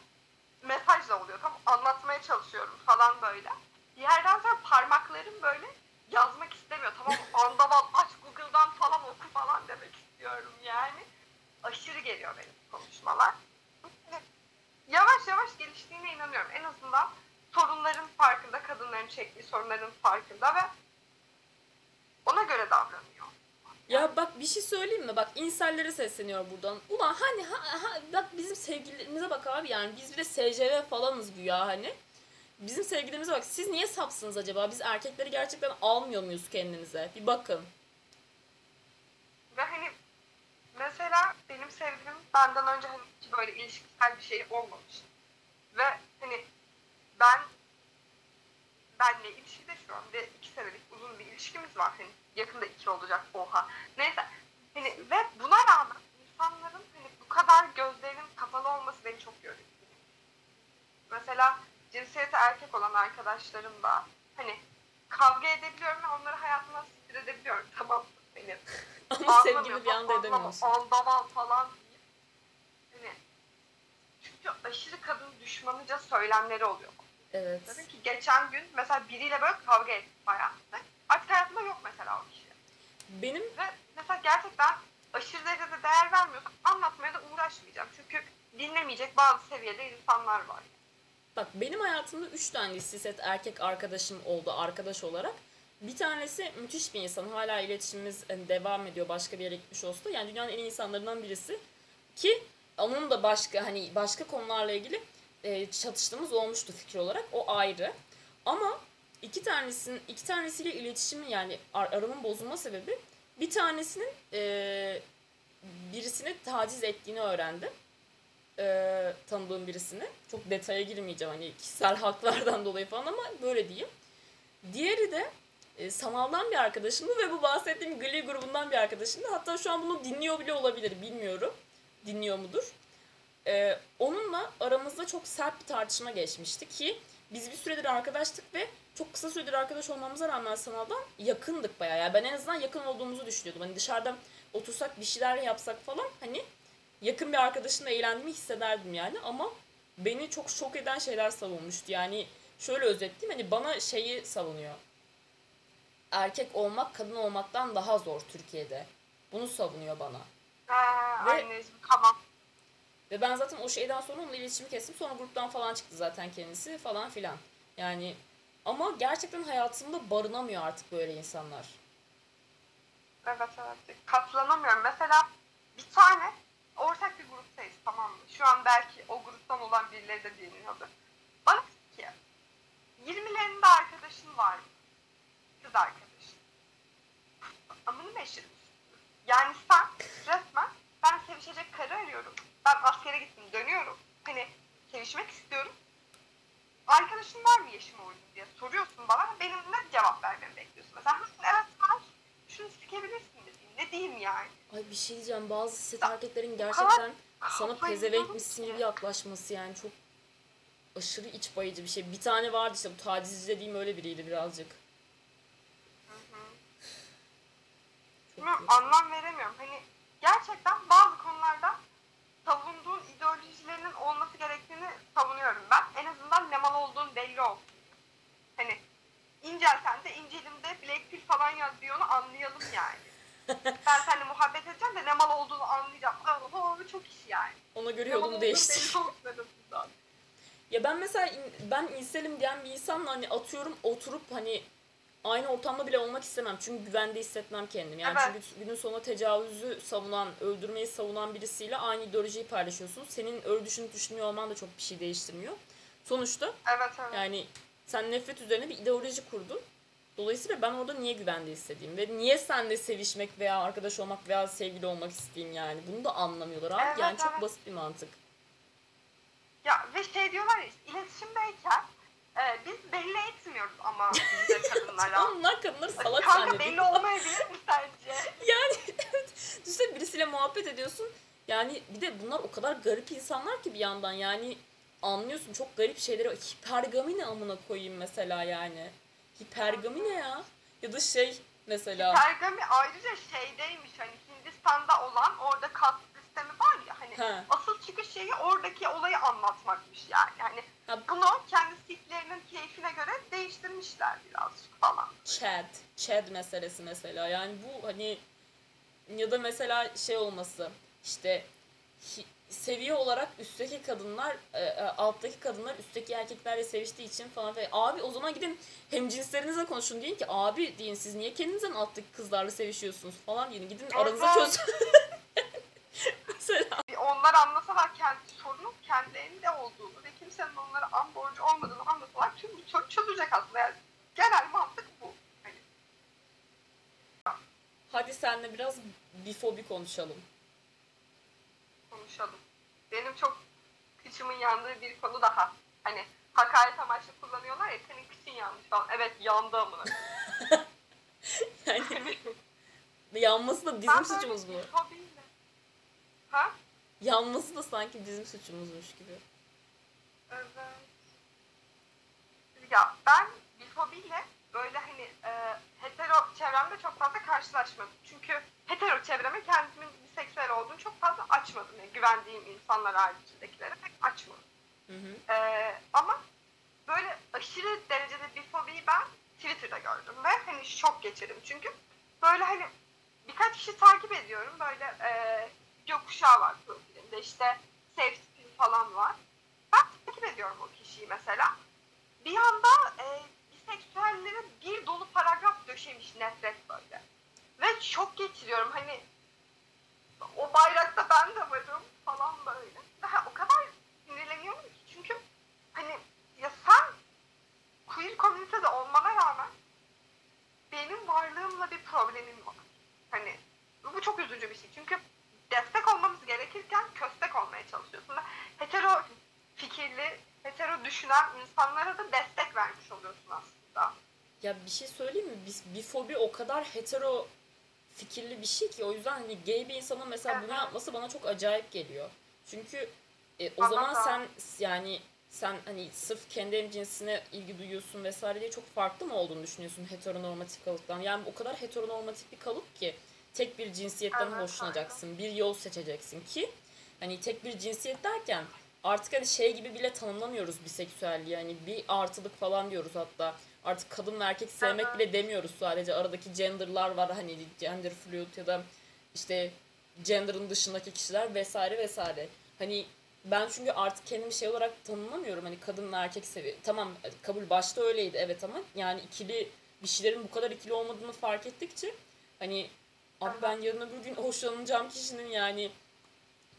Mesajla oluyor. Tam anlatmaya çalışıyorum falan böyle. Yerden sonra parmaklarım böyle yazmak istemiyor. Tamam? (laughs) Andaval aç Google'dan falan oku falan demek istiyorum yani. Aşırı geliyor benim konuşmalar. Yavaş yavaş geliştiğine inanıyorum. En azından sorunların farkında, kadınların çektiği sorunların farkında ve ona göre davranıyor. Ya bak bir şey söyleyeyim mi? Bak insellere sesleniyor buradan. Ulan hani ha, ha, bak bizim sevgililerimize bak abi yani biz bir de SCV falanız güya hani. Bizim sevgililerimize bak siz niye sapsınız acaba? Biz erkekleri gerçekten almıyor muyuz kendinize? Bir bakın. Ve hani mesela benim sevgilim benden önce hani hiç böyle ilişkisel bir şey olmamış. Ve hani ben benle ilişkide şu an ve iki senelik uzun bir ilişkimiz var. Hani yakında iki olacak oha. Neyse. Hani ve buna rağmen insanların hani bu kadar gözlerinin kapalı olması beni çok yoruyor. Mesela cinsiyeti erkek olan arkadaşlarım da hani kavga edebiliyorum ve onları hayatımdan siktir edebiliyorum. (laughs) Tamam mı? Hani (laughs) Ama sevgili bir anda edemiyorsun. Aldaval falan deyip hani çünkü aşırı kadın düşmanıca söylemleri oluyor. Evet. Dedim ki geçen gün mesela biriyle böyle kavga ettik bayağı. Artık hayatımda yok mesela o kişi. Benim Ve mesela gerçekten aşırı derecede değer vermiyorsam anlatmaya da uğraşmayacağım. Çünkü dinlemeyecek bazı seviyede insanlar var. Bak benim hayatımda 3 tane siset erkek arkadaşım oldu arkadaş olarak. Bir tanesi müthiş bir insan. Hala iletişimimiz hani, devam ediyor başka bir yere gitmiş olsa da. Yani dünyanın en iyi insanlarından birisi. Ki onun da başka hani başka konularla ilgili e, çatıştığımız olmuştu fikir olarak. O ayrı. Ama iki tanesinin iki tanesiyle iletişimin yani ar- aramın bozulma sebebi bir tanesinin e, birisini taciz ettiğini öğrendim. e, tanıdığım birisini. Çok detaya girmeyeceğim hani kişisel (laughs) haklardan dolayı falan ama böyle diyeyim. Diğeri de e, sanaldan bir arkadaşımdı ve bu bahsettiğim Glee grubundan bir arkadaşımdı. Hatta şu an bunu dinliyor bile olabilir bilmiyorum. Dinliyor mudur? E, onunla aramızda çok sert bir tartışma geçmişti ki biz bir süredir arkadaştık ve çok kısa süredir arkadaş olmamıza rağmen sanaldan yakındık bayağı. Yani ben en azından yakın olduğumuzu düşünüyordum. Hani dışarıda otursak bir şeyler yapsak falan hani yakın bir arkadaşımla eğlendiğimi hissederdim yani ama beni çok şok eden şeyler savunmuştu. Yani şöyle özetleyeyim hani bana şeyi savunuyor. Erkek olmak kadın olmaktan daha zor Türkiye'de. Bunu savunuyor bana. Ee, Ve- anneciğim tamam. Ve ben zaten o şeyden sonra onunla iletişimi kestim. Sonra gruptan falan çıktı zaten kendisi falan filan. Yani ama gerçekten hayatımda barınamıyor artık böyle insanlar. Evet evet. Katlanamıyorum. Mesela bir tane ortak bir gruptayız tamam mı? Şu an belki o gruptan olan birileri de dinliyordu. Bana ki 20'lerinde arkadaşın var mı? Kız arkadaşın. Amını meşhur. Yani sen resmen ben sevişecek karı arıyorum. Ben askere gittim dönüyorum. Hani sevişmek istiyorum. Arkadaşın var mı yaşıma uygun diye soruyorsun bana. Benim ne cevap vermemi bekliyorsun? Mesela "Hı, evet var. Şunu sikebilirsin dediğim. Ne diyeyim yani? Ay bir şey diyeceğim bazı set erkeklerin gerçekten sana pezevenkmişsin gibi yaklaşması yani çok aşırı iç bayıcı bir şey. Bir tane vardı işte bu tacizci dediğim öyle biriydi birazcık. Bilmiyorum, kötü. anlam veremiyorum. Hani gerçekten bazı konularda savunduğun ideolojilerinin olması gerektiğini savunuyorum ben. En azından ne mal olduğun belli olsun. Hani incelsen de incelimde Blackpill falan yaz diyor onu anlayalım yani. (laughs) ben seninle muhabbet edeceğim de ne mal olduğunu anlayacağım. Aa, çok iş yani. Ona göre Ne olduğun değiştir. Ya ben mesela in- ben inselim diyen bir insanla hani atıyorum oturup hani aynı ortamda bile olmak istemem. Çünkü güvende hissetmem kendim. Yani Evet. çünkü günün sonunda tecavüzü savunan, öldürmeyi savunan birisiyle aynı ideolojiyi paylaşıyorsun. Senin öyle düşünüp düşünmüyor olman da çok bir şey değiştirmiyor. Sonuçta Evet evet. yani sen nefret üzerine bir ideoloji kurdun. Dolayısıyla ben orada niye güvende hissedeyim ve niye seninle sevişmek veya arkadaş olmak veya sevgili olmak isteyeyim yani. Bunu da anlamıyorlar abi. Evet, yani çok evet. basit bir mantık. Ya ve şey diyorlar iletişimdeyken e, biz belli etmiyoruz ama (laughs) biz kadınlara. Onlar kadınları salak Kanka zannediyor. belli olmayabilir mi sence? (laughs) Yani. Düşünsene birisiyle muhabbet ediyorsun. Yani bir de bunlar o kadar garip insanlar ki bir yandan yani anlıyorsun çok garip şeyleri. Hipergami ne amına koyayım mesela yani. Hipergami ne ya? Ya da şey mesela. Pergami ayrıca şeydeymiş hani Hindistan'da olan orada kast sistemi var ya hani He. asıl çıkış şeyi oradaki olayı anlatmakmış yani. Hani Bunu kendi siklerinin keyfine göre değiştirmişler birazcık falan. Chad. Chad meselesi mesela. Yani bu hani ya da mesela şey olması işte seviye olarak üstteki kadınlar e, e, alttaki kadınlar üstteki erkeklerle seviştiği için falan ve abi o zaman gidin hem cinslerinizle konuşun deyin ki abi deyin siz niye kendinizden alttaki kızlarla sevişiyorsunuz falan deyin gidin aranızda Evet. çözün. (laughs) mesela Onlar anlasalar kendi sorunun kendilerinde olduğunu ve kimsenin onlara an borcu olmadığını anlasalar tüm bu sorun çözülecek aslında. Yani genel mantık bu. Hani hadi senle biraz bifobi konuşalım. konuşalım. Benim çok kıçımın yandığı bir konu daha. Hani hakaret amaçlı kullanıyorlar ya senin kıçın yanmış falan. Evet yandı amına. (laughs) Yani (laughs) yanması da bizim Ben suçumuz mu? bir hobiyle- Ha? Yanması da sanki bizim suçumuzmuş gibi. Evet. Ya ben bir hobiyle böyle hani e, hetero çevremde çok fazla karşılaşmadım. Çünkü hetero çevreme kendimin biseksüel olduğunu çok fazla açmadım. Yani güvendiğim insanlar haricindekilere pek açmadım. Hı hı. Ee, ama böyle aşırı derecede bir fobiyi ben Twitter'da gördüm ve hani şok geçirdim çünkü böyle hani birkaç kişi takip ediyorum böyle e, gökkuşağı var profilinde işte safe spin falan var. Ben takip ediyorum o kişiyi mesela. Bir anda e, biseksüellere bir dolu paragraf döşemiş nefret böyle. Ve şok geçiriyorum hani o bayrakta ben de varım falan böyle. Daha o kadar sinirleniyorum ki çünkü hani ya sen queer komünitede olmana rağmen benim varlığımla bir problemin var. Hani bu çok üzücü bir şey. Çünkü destek olmamız gerekirken köstek olmaya çalışıyorsun. Ve hetero düşünen insanlara da destek vermiş oluyorsun aslında. Ya bir şey söyleyeyim mi? Biz bifobi o kadar hetero fikirli bir şey ki o yüzden hani gay bir insanın mesela bunu yapması bana çok acayip geliyor. Çünkü e, o zaman sen yani sen hani sırf kendi cinsine ilgi duyuyorsun vesaire diye çok farklı mı olduğunu düşünüyorsun heteronormatif kalıptan? Yani o kadar heteronormatif bir kalıp ki tek bir cinsiyetten hoşlanacaksın, bir yol seçeceksin ki hani tek bir cinsiyet derken artık hani şey gibi bile tanımlamıyoruz biseksüelliği. Hani bir artılık falan diyoruz hatta. Artık kadın ve erkek sevmek Aha. bile demiyoruz sadece. Aradaki genderlar var hani gender fluid ya da işte gender'ın dışındaki kişiler vesaire vesaire. Hani ben çünkü artık kendimi şey olarak tanımlamıyorum. Hani kadın ve erkek sevi. Tamam kabul başta öyleydi evet ama yani ikili bir şeylerin bu kadar ikili olmadığını fark ettikçe hani abi ben yarın öbür gün hoşlanacağım kişinin yani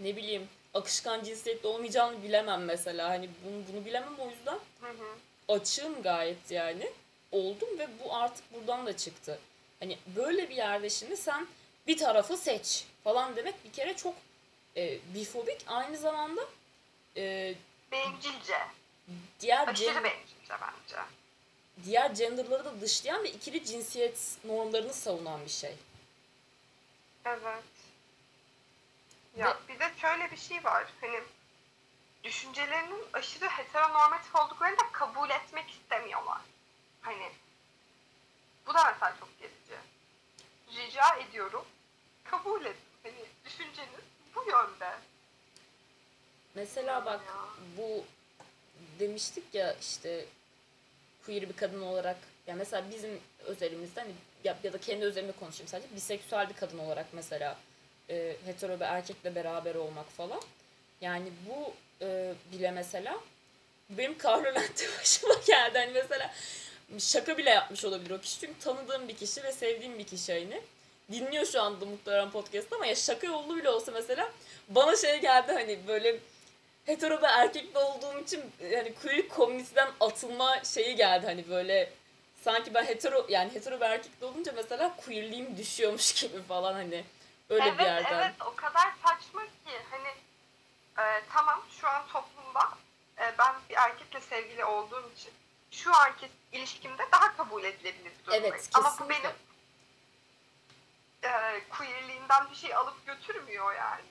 ne bileyim akışkan cinsiyetli olmayacağını bilemem mesela. Hani bunu, bunu bilemem o yüzden Hı hı. açığım gayet yani. Oldum ve bu artık buradan da çıktı. Hani böyle bir yerde şimdi sen bir tarafı seç falan demek bir kere çok e, bifobik. Aynı zamanda e, Bencilce. diğer Aşırı gen- bencilce bence. diğer genderları da dışlayan ve ikili cinsiyet normlarını savunan bir şey. Evet. Ya bir de şöyle bir şey var. Hani düşüncelerinin aşırı heteronormatif olduklarını da kabul etmek istemiyorlar. Hani bu da mesela çok gerici. Rica ediyorum. Kabul edin. Hani düşünceniz bu yönde. Mesela bak Ya. bu demiştik ya işte queer bir kadın olarak ya mesela bizim özelimizde hani ya, ya da kendi özelimde konuşayım sadece biseksüel bir kadın olarak mesela e, hetero bir erkekle beraber olmak falan. Yani bu e, bile mesela benim kahrolente (laughs) başıma geldi. Hani mesela şaka bile yapmış olabilir o kişi. Çünkü tanıdığım bir kişi ve sevdiğim bir kişi hani. Dinliyor şu anda muhtemelen podcast ama ya şaka yollu bile olsa mesela bana şey geldi hani böyle hetero ve erkekli olduğum için yani queer komüniteden atılma şeyi geldi hani böyle sanki ben hetero yani hetero ve erkekli olunca mesela queerliğim düşüyormuş (laughs) gibi falan hani öyle evet bir yerden. evet o kadar saçma ki hani e, tamam şu an toplumda e, ben bir erkekle sevgili olduğum için şu anki ilişkimde daha kabul edilebilir bir durumdayım. Evet Ama bu kesinlikle. benim e, queerliğimden bir şey alıp götürmüyor yani.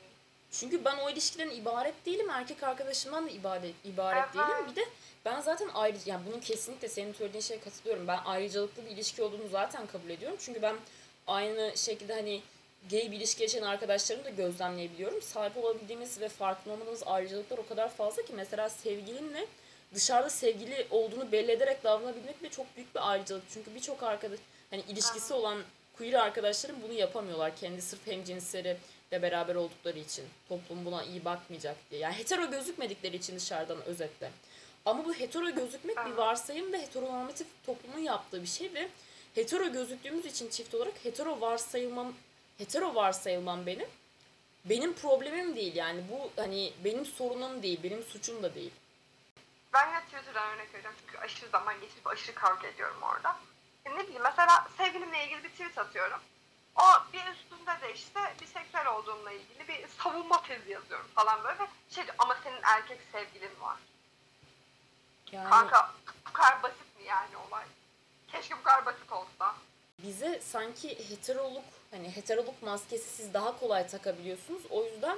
Çünkü ben o ilişkiden ibaret değilim. Erkek arkadaşımdan da ibaret, ibaret Evet. değilim. Bir de ben zaten ayrı yani bunun kesinlikle senin söylediğin şeye katılıyorum. Ben ayrıcalıklı bir ilişki olduğunu zaten kabul ediyorum. Çünkü ben aynı şekilde hani gay bir ilişki yaşayan arkadaşlarımı da gözlemleyebiliyorum. Sahip olabildiğimiz ve farkında olmadığımız ayrıcalıklar o kadar fazla ki mesela sevgilinle dışarıda sevgili olduğunu belli ederek davranabilmek de çok büyük bir ayrıcalık. Çünkü birçok arkadaş hani ilişkisi olan queer arkadaşlarım bunu yapamıyorlar. Kendi sırf hemcinsleri ile beraber oldukları için. Toplum buna iyi bakmayacak diye. Yani hetero gözükmedikleri için dışarıdan özetle. Ama bu hetero gözükmek bir varsayım ve heteronormatif toplumun yaptığı bir şey ve hetero gözüktüğümüz için çift olarak hetero varsayılmam hetero varsayılmam benim benim problemim değil yani bu hani benim sorunum değil benim suçum da değil. Ben yine Twitter'dan örnek vereceğim çünkü aşırı zaman geçirip aşırı kavga ediyorum orada. E ne bileyim mesela sevgilimle ilgili bir tweet atıyorum. O bir üstünde de işte biseksüel olduğumla ilgili bir savunma tezi yazıyorum falan böyle. Şey diyor, ama senin erkek sevgilin var. Yani Kanka bu kadar basit mi yani olay? Keşke bu kadar basit olsa. bize sanki heteroluk hani heteroluk maskesi siz daha kolay takabiliyorsunuz. O yüzden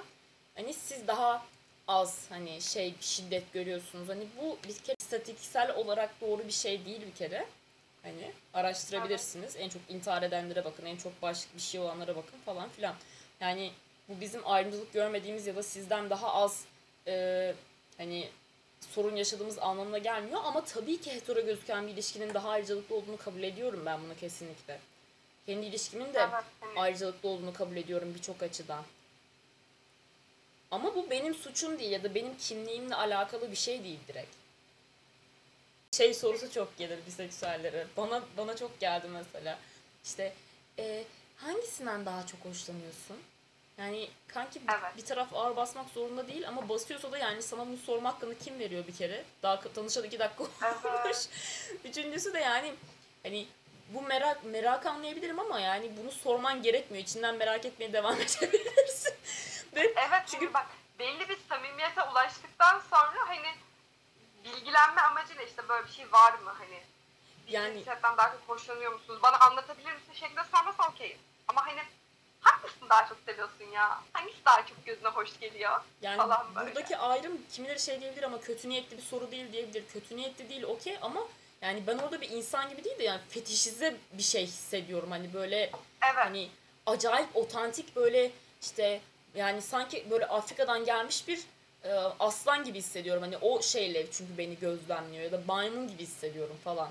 hani siz daha az hani şey şiddet görüyorsunuz. Hani bu bir kere istatistiksel olarak doğru bir şey değil bir kere. Hani araştırabilirsiniz. En çok intihar edenlere bakın, en çok başlık bir şey olanlara bakın falan filan. Yani bu bizim ayrımcılık görmediğimiz ya da sizden daha az e, hani sorun yaşadığımız anlamına gelmiyor. Ama tabii ki hetero gözüken bir ilişkinin daha ayrıcalıklı olduğunu kabul ediyorum ben bunu kesinlikle. Kendi ilişkimin de Evet, ayrıcalıklı olduğunu kabul ediyorum birçok açıdan. Ama bu benim suçum değil ya da benim kimliğimle alakalı bir şey değil direkt. Şey sorusu çok gelir biseksüellere. Bana bana çok geldi mesela. İşte e, hangisinden daha çok hoşlanıyorsun? Yani kanki Evet. bir taraf ağır basmak zorunda değil ama basıyorsa da yani sana bunu sorma hakkını kim veriyor bir kere? Daha tanışalı iki dakika olmuş. (laughs) Üçüncüsü de yani hani bu merak merak anlayabilirim ama yani bunu sorman gerekmiyor. İçinden merak etmeye devam (laughs) edebilirsin. Ve Evet Çünkü- bak belli bir samimiyete ulaştıktan sonra hani bilgilenme amacıyla işte böyle bir şey var mı hani bir Yani- daha çok hoşlanıyor musunuz? Bana anlatabilir misin şeklinde sorması okey. Ama hani hangisini daha çok seviyorsun ya? Hangisi daha çok gözüne hoş geliyor? Yani falan böyle. buradaki ayrım kimileri şey diyebilir ama kötü niyetli bir soru değil diyebilir. Kötü niyetli değil okey ama yani ben orada bir insan gibi değil de yani fetişize bir şey hissediyorum. Hani böyle Evet. hani acayip otantik böyle işte yani sanki böyle Afrika'dan gelmiş bir e, aslan gibi hissediyorum. Hani o şeyle çünkü beni gözlemliyor ya da maymun gibi hissediyorum falan.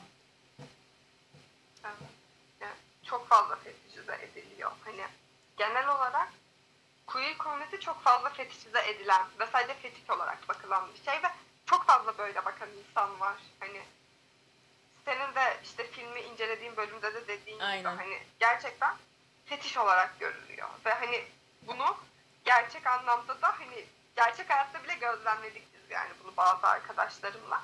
Evet. Yani çok fazla fetişize ediliyor. Hani genel olarak queer community çok fazla fetişize edilen ve sadece fetiş olarak bakılan bir şey ve çok fazla böyle bakan insan var. Hani senin de işte filmi incelediğin bölümde de dediğin gibi Aynen. hani gerçekten fetiş olarak görülüyor. Ve hani bunu gerçek anlamda da hani gerçek hayatta bile gözlemledik biz yani bunu bazı arkadaşlarımla.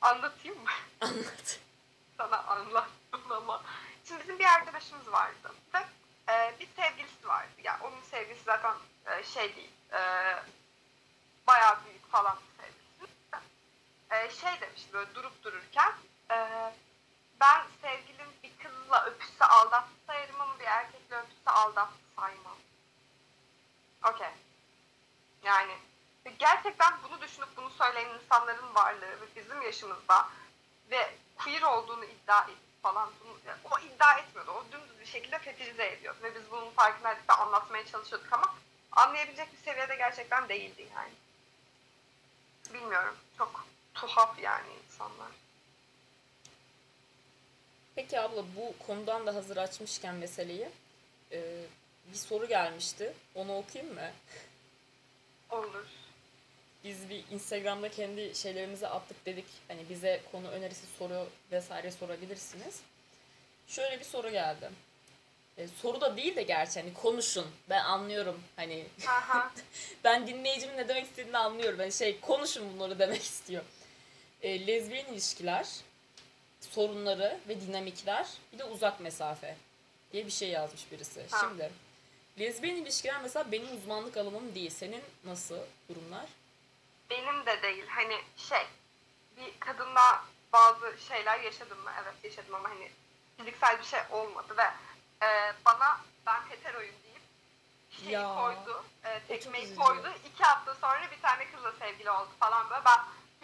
Anlatayım mı? Anlat. (laughs) sana anlattım ama. Şimdi bizim bir arkadaşımız vardı ve e, bir sevgilisi vardı. Yani onun sevgilisi zaten e, şey değil, e, bayağı büyük falan bir sevgilisi. E, şey demiş böyle durup dururken, e, ben sevgilim bir kızla öpüşse aldattı sayarım ama bir erkekle öpüşse aldattı saymam. Okey. Yani gerçekten bunu düşünüp bunu söyleyen insanların varlığı ve bizim yaşımızda ve queer olduğunu iddia edip falan bunu, o iddia etmiyordu. O dümdüz bir şekilde fetişize ediyordu. Ve biz bunun farkındaydık ve anlatmaya çalışıyorduk ama anlayabilecek bir seviyede gerçekten değildi yani. Bilmiyorum. Çok tuhaf yani insanlar. Peki abla bu konudan da hazır açmışken meseleyi e, bir soru gelmişti. Onu okuyayım mı? Olur. Biz bir Instagram'da kendi şeylerimizi attık dedik. Hani bize konu önerisi soru vesaire sorabilirsiniz. Şöyle bir soru geldi. E, soru da değil de gerçi hani konuşun. Ben anlıyorum hani (laughs) ben dinleyicimin ne demek istediğini anlıyorum. Hani şey konuşun bunları demek istiyor. E, lezbiyen ilişkiler, sorunları ve dinamikler bir de uzak mesafe diye bir şey yazmış birisi. Ha. Şimdi lezbiyen ilişkiler mesela benim uzmanlık alanım değil. Senin nasıl durumlar? Benim de değil. Hani şey bir kadınla bazı şeyler yaşadım mı? Evet yaşadım ama hani fiziksel bir şey olmadı ve e, bana ben heteroyum deyip şeyi Ya. koydu. E, tekmeyi koydu. İki hafta sonra bir tane kızla sevgili oldu falan böyle. Ben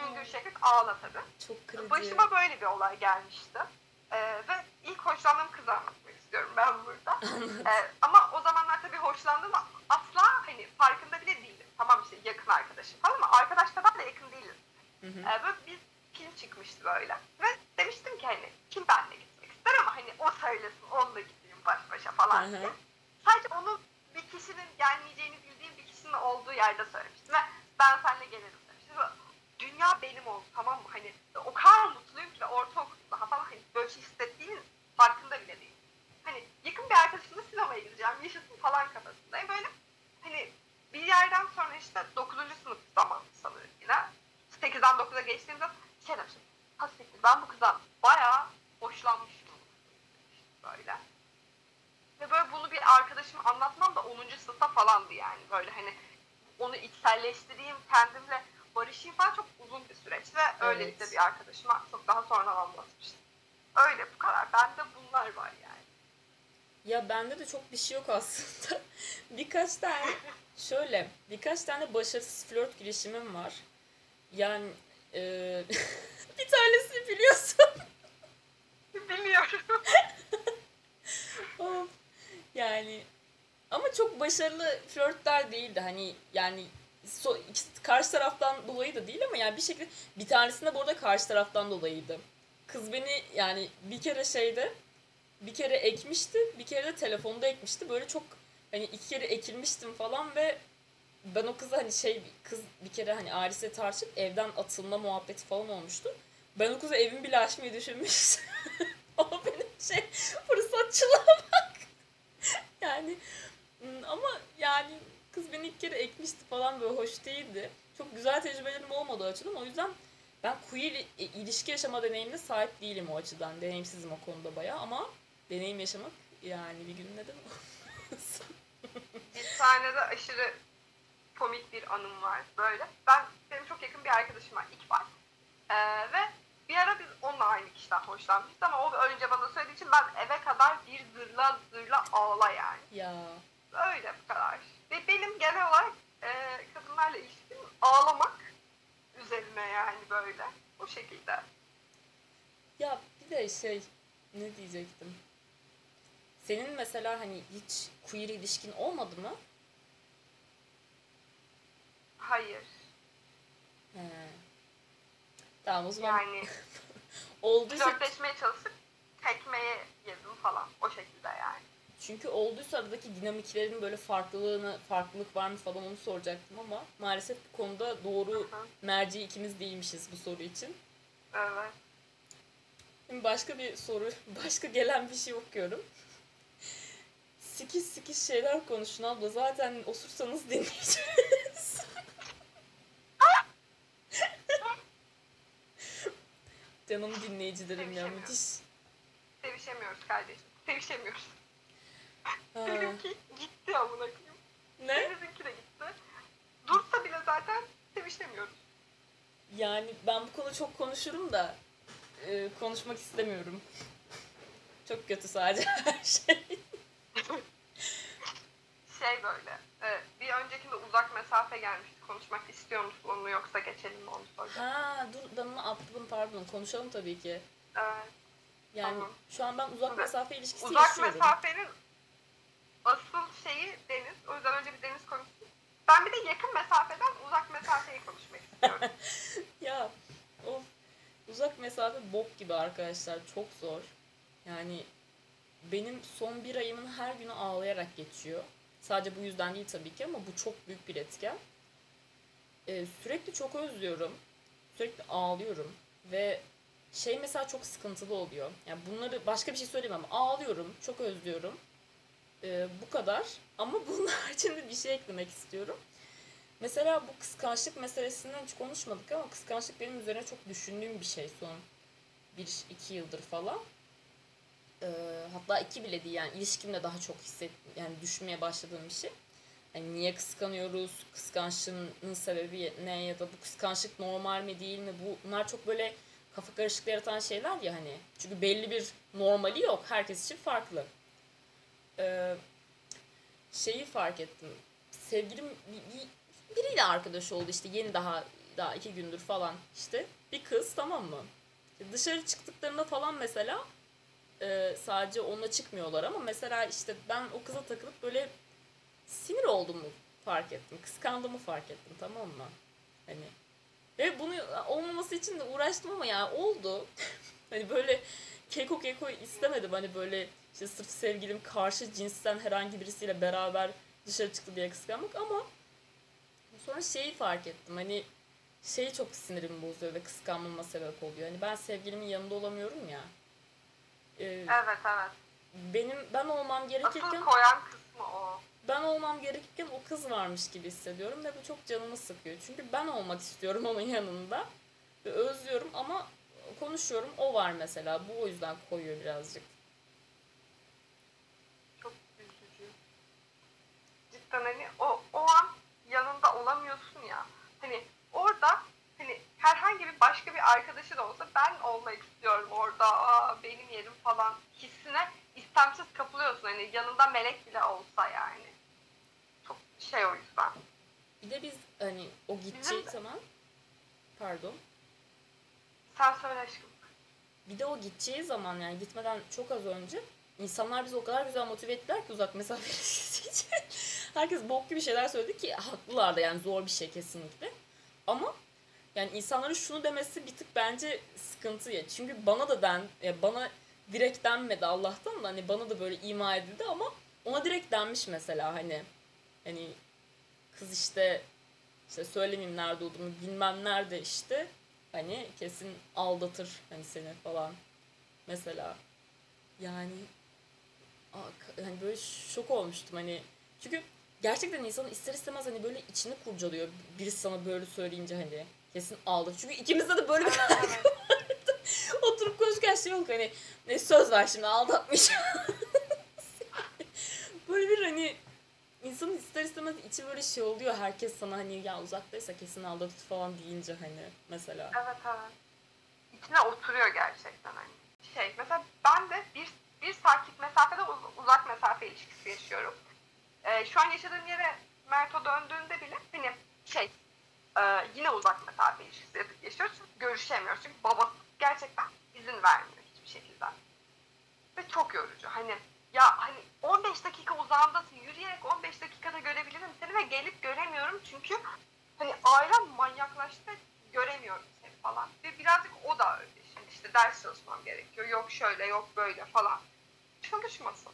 hüngür şekil ağla tabii. Çok kırıcı. Başıma böyle bir olay gelmişti. E, ve ilk hoşlandığım kızı anlatmak istiyorum ben burada. (laughs) E, ama o zamanlar tabii hoşlandığım asla hani farkında bile değildim. Tamam işte yakın arkadaşım falan ama arkadaş kadar da yakın değiliz. Hı hı. Ee, böyle bir film çıkmıştı böyle. Ve demiştim ki hani kim benimle gitmek ister ama hani o söylesin onunla gideyim baş başa falan Hı hı. diye. Sadece onu bir kişinin gelmeyeceğini bildiğim bir kişinin olduğu yerde söylemiştim. Ve ben seninle gelirim demiştim. Dünya benim oldu tamam mı? Hani o kadar mutluyum ki ortaokulda falan hani böyle şey hissettiğimin farkında bile değil. Hani yakın bir arkadaşımla sinemaya gideceğim yaşasın falan kafasındayım. Böyle yerden sonra işte 9. sınıf zaman sanırım yine. 8'den 9'a geçtiğimde şey demiştim. Ha siktir, ben bu kızdan bayağı hoşlanmışım. Böyle. Ve böyle bunu bir arkadaşıma anlatmam da 10. sınıfta falandı yani. Böyle hani onu içselleştireyim, kendimle barışayım falan çok uzun bir süreç. Ve öylelikle Evet. bir arkadaşıma çok daha sonra anlatmıştım. Öyle bu kadar. Bende bunlar var yani. Ya bende de çok bir şey yok aslında. (laughs) birkaç tane (laughs) şöyle birkaç tane başarısız flört girişimim var. Yani e, (laughs) bir tanesini biliyorsun. (laughs) Biliyorum. (laughs) Yani ama çok başarılı flörtler değildi. Hani yani so, karşı taraftan dolayı da değil ama yani bir şekilde bir tanesinde bu arada karşı taraftan dolayıydı. Kız beni yani bir kere şeyde bir kere ekmişti, bir kere de telefonda ekmişti. Böyle çok hani iki kere ekilmiştim falan ve ben o kıza hani şey kız bir kere hani ailesiyle tartışıp evden atılma muhabbeti falan olmuştu. Ben o kıza evimi bile açmayı düşünmüştüm. (laughs) Ama benim şey fırsatçılığa bak. yani ama yani kız beni ilk kere ekmişti falan böyle hoş değildi. Çok güzel tecrübelerim olmadı o açıdan. O yüzden ben queer i- ilişki yaşama deneyimine sahip değilim o açıdan. Deneyimsizim o konuda bayağı ama deneyim yaşamak yani bir gün neden olmasın? Bir tane de aşırı komik bir anım var böyle. Ben benim çok yakın bir arkadaşım var İkbal. Ee, ve bir ara biz onunla aynı kişiden hoşlanmıştık ama o önce bana söylediği için ben eve kadar bir zırla zırla ağla yani. Ya Öyle bu kadar. Ve benim genel olarak e, kadınlarla ilişkim ağlamak üzerine yani böyle. O şekilde. ya bir de şey ne diyecektim? Senin mesela hani hiç queer ilişkin olmadı mı? Hayır. He. Tamam o zaman Yani (laughs) olduysa flörtleşmeye çalışıp tekmeye yedim falan. O şekilde yani. çünkü olduysa aradaki dinamiklerin böyle farklılığını farklılık var mı falan onu soracaktım ama maalesef bu konuda doğru Hı hı. merci ikimiz değilmişiz bu soru için. Evet. Şimdi başka bir soru, (laughs) başka gelen bir şey okuyorum. Sikiş sikiş şeyler konuşun abla. Zaten osursanız dinleyeceğiz. (laughs) Canım dinleyicilerim ya müthiş. Sevişemiyoruz kardeşim. Sevişemiyoruz. Ha, Benimki gitti amına koyayım. ne? Denizinki de gitti. Dursa bile zaten sevişemiyoruz. Yani ben bu konu çok konuşurum da e, konuşmak istemiyorum. Çok kötü sadece (laughs) her şey. Şey böyle. e, bir öncekinde uzak mesafe gelmişti. Konuşmak istiyor musun onu yoksa geçelim mi onu soracağım. Ha dur ben onu attım pardon konuşalım tabii ki. Evet. Yani Tamam. şu an ben uzak Evet. mesafe ilişkisi Uzak yaşıyorum. mesafenin asıl şeyi deniz. O yüzden önce bir deniz konuşsun. Ben bir de yakın mesafeden uzak mesafeyi konuşmak istiyorum. (laughs) Ya o uzak mesafe bok gibi arkadaşlar çok zor. Yani benim son bir ayımın her günü ağlayarak geçiyor. Sadece bu yüzden değil tabii ki ama bu çok büyük bir etken. Ee, sürekli çok özlüyorum. Sürekli ağlıyorum. Ve şey mesela çok sıkıntılı oluyor. Yani bunları başka bir şey söyleyemem. Ağlıyorum, çok özlüyorum. Ee, bu kadar. Ama (laughs) bunun haricinde bir şey eklemek istiyorum. Mesela bu kıskançlık meselesinden hiç konuşmadık ama kıskançlık benim üzerine çok düşündüğüm bir şey son 1-2 yıldır falan. Ee, hatta iki bile değil yani ilişkimde daha çok hisset yani düşünmeye başladığım bir şey. Yani niye kıskanıyoruz? Kıskançlığın sebebi ne ya da bu kıskançlık normal mi değil mi? Bu bunlar çok böyle kafa karışıklığı yaratan şeyler ya hani. Çünkü belli bir normali yok. Herkes için farklı. Ee, şeyi fark ettim. Sevgilim bir, bir, biriyle arkadaş oldu işte yeni daha daha iki gündür falan işte bir kız tamam mı? Dışarı çıktıklarında falan mesela e, sadece onunla çıkmıyorlar ama mesela işte ben o kıza takılıp böyle sinir olduğumu fark ettim. Kıskandığımı fark ettim tamam mı? Hani ve bunu olmaması için de uğraştım ama ya oldu. (laughs) hani böyle keko keko istemedim hani böyle işte sırf sevgilim karşı cinsten herhangi birisiyle beraber dışarı çıktı diye kıskanmak ama sonra şeyi fark ettim hani şey çok sinirimi bozuyor ve kıskanmama sebep oluyor. Hani ben sevgilimin yanında olamıyorum ya. Ee, evet evet. benim ben olmam gerekirken Asıl koyan kısmı o. ben olmam gerekirken o kız varmış gibi hissediyorum ve bu çok canımı sıkıyor. Çünkü ben olmak istiyorum onun yanında ve özlüyorum ama konuşuyorum o var mesela. Bu o yüzden koyuyor birazcık. Çok üzücü. Cidden hani o, o an yanında olamıyorsun ya. Hani orada hani herhangi bir başka bir arkadaşı da olsa ben olmak istiyorum orada. Aa, benim yerim falan hissine istemsiz kapılıyorsun. Hani yanında melek bile olsa yani. Çok şey o yüzden. Bir de biz hani o gideceği Bizim- zaman pardon. Sen söyle aşkım. Bir de o gideceği zaman yani gitmeden çok az önce insanlar bizi o kadar güzel motive ettiler ki uzak mesafe. (laughs) Herkes bok gibi şeyler söyledi ki haklılar da yani zor bir şey kesinlikle. Ama yani insanların şunu demesi bir tık bence sıkıntı ya. Çünkü bana da den, ya bana direkt denmedi Allah'tan da hani bana da böyle ima edildi ama ona direkt denmiş mesela hani hani kız işte işte söylemeyeyim nerede olduğunu bilmem nerede işte hani kesin aldatır hani seni falan mesela. Yani hani böyle şok olmuştum hani. Çünkü gerçekten insanın ister istemez hani böyle içini kurcalıyor. Birisi sana böyle söyleyince hani kesin aldatır çünkü ikimizde de böyle bir Evet, evet. (laughs) oturup konuşurken şey yok hani ne söz ver şimdi aldatmayacağım (laughs) böyle bir hani insanın ister istemez içi böyle şey oluyor herkes sana hani ya uzaktaysa kesin aldatır falan deyince hani mesela evet evet. oturuyor gerçekten hani. Şey mesela ben de bir, bir saatlik mesafede uz- uzak mesafe ilişkisi yaşıyorum. Ee, şu an yaşadığım yere Merto döndüğünde bile hani şey e, yine uzak mesafe ilişkisi yaşıyoruz. Çünkü görüşemiyoruz. Çünkü babası gerçekten izin vermiyor hiçbir şekilde. Ve çok yorucu. Hani ya hani 15 dakika uzağındasın. Yürüyerek 15 dakikada görebilirim seni ve gelip göremiyorum çünkü hani ailem manyaklaştı göremiyorum seni falan. Ve birazcık o da öyle. Şimdi işte ders çalışmam gerekiyor. Yok şöyle yok böyle falan. Çalışmasın.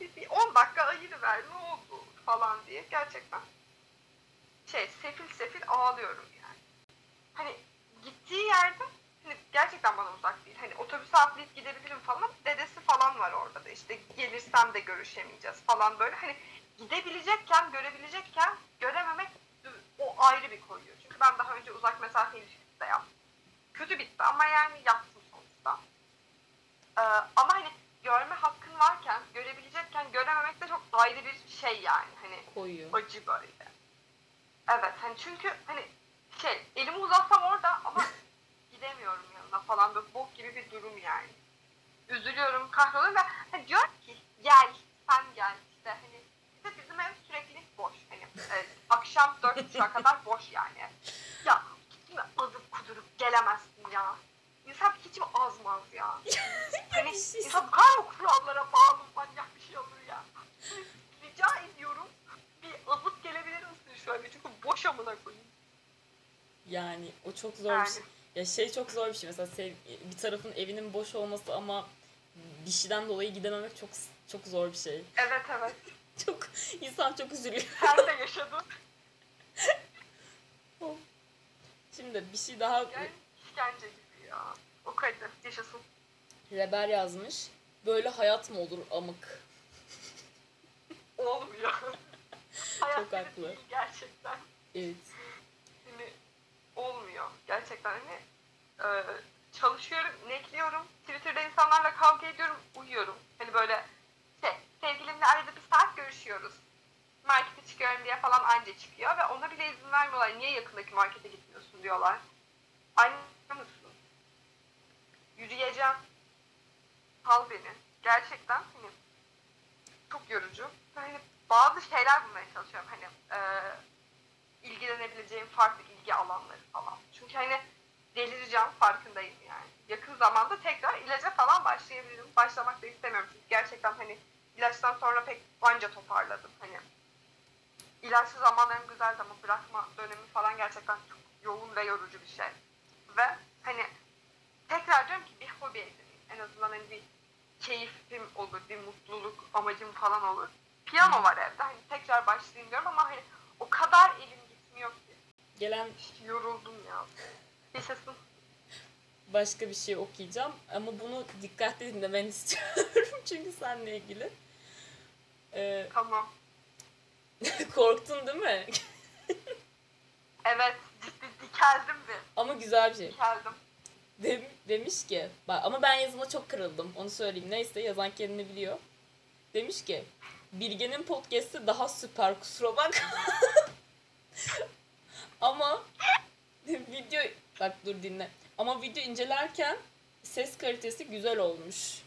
Bir, bir 10 dakika ayırıver ne oldu falan diye gerçekten şey sefil sefil ağlıyorum yani. Hani gittiği yerde hani gerçekten bana uzak değil. Hani otobüse atlayıp gidebilirim falan. Dedesi falan var orada da işte gelirsem de görüşemeyeceğiz falan böyle. Hani gidebilecekken, görebilecekken görememek o ayrı bir koyuyor. Çünkü ben daha önce uzak mesafe ilişkisi de yaptım. Kötü bitti ama yani yaptım sonuçta. Ee, ama hani görme hakkın varken, görebilecekken görememek de çok ayrı bir şey yani. Hani Koyuyor. acı böyle. Evet hani çünkü hani şey elimi uzatsam orada ama (laughs) gidemiyorum yanına falan böyle bok gibi bir durum yani. Üzülüyorum, kahroluyorum ve hani diyor ki gel, sen gel işte hani işte bizim ev sürekli boş. Hani e, akşam dört buçuğa kadar (laughs) boş yani. Ya gitme azıp kudurup gelemezsin ya. İnsan hiç mi azmaz ya? (laughs) hani Bir insan bu kadar mı kurallara bağlı manyak bir şey olur ya? Rica ediyorum bir azıp gelebilir misin şöyle çünkü boş amına koyayım. Yani o çok zor bir Yani. şey. Ya şey çok zor bir şey. Mesela sev, bir tarafın evinin boş olması ama bir şeyden dolayı gidememek çok çok zor bir şey. Evet evet. (laughs) Çok insan çok üzülüyor. Sen de yaşadın. (laughs) Şimdi bir şey daha Yani işkence gibi ya. O kaydı. Yaşasın. Reber yazmış. Böyle hayat mı olur amık? Olmuyor. Hayat (laughs) Çok haklı. değil gerçekten. Evet. Hani olmuyor. Gerçekten hani e, çalışıyorum, nekliyorum. Twitter'da insanlarla kavga ediyorum, uyuyorum. Hani böyle şey, sevgilimle arada bir saat görüşüyoruz. Markete çıkıyorum diye falan anca çıkıyor ve ona bile izin vermiyorlar. Niye yakındaki markete gitmiyorsun diyorlar. Anne mısın? Yürüyeceğim. Sal beni. Gerçekten hani çok yorucu. Hani bazı şeyler bulmaya çalışıyorum. Hani e, ilgilenebileceğim farklı ilgi alanları falan. Çünkü hani delireceğim farkındayım yani. Yakın zamanda tekrar ilaca falan başlayabilirim. Başlamak da istemiyorum çünkü gerçekten hani ilaçtan sonra pek anca toparladım. Hani ilaçlı zamanlarım güzel ama bırakma dönemi falan gerçekten çok yoğun ve yorucu bir şey. Ve hani tekrar diyorum ki bir hobi edineyim. En azından hani bir keyfim olur, bir mutluluk amacım falan olur. Piyano var evde. Hani tekrar başlayayım diyorum ama hani o kadar elim. Gelen Yoruldum ya. Yaşasın. başka bir şey okuyacağım ama bunu dikkatli dinlemeni (laughs) istiyorum çünkü seninle ilgili. Ee, Tamam. (laughs) korktun değil mi? (laughs) Evet. Ciddi dikeldim bir. ama güzel bir şey. Dikeldim. Dem- demiş ki bak ama ben yazıma çok kırıldım onu söyleyeyim neyse yazan kendini biliyor. Demiş ki Bilge'nin podcast'i daha süper kusura bak. Ama (laughs) video bak dur dinle. Ama video incelerken ses kalitesi güzel olmuş.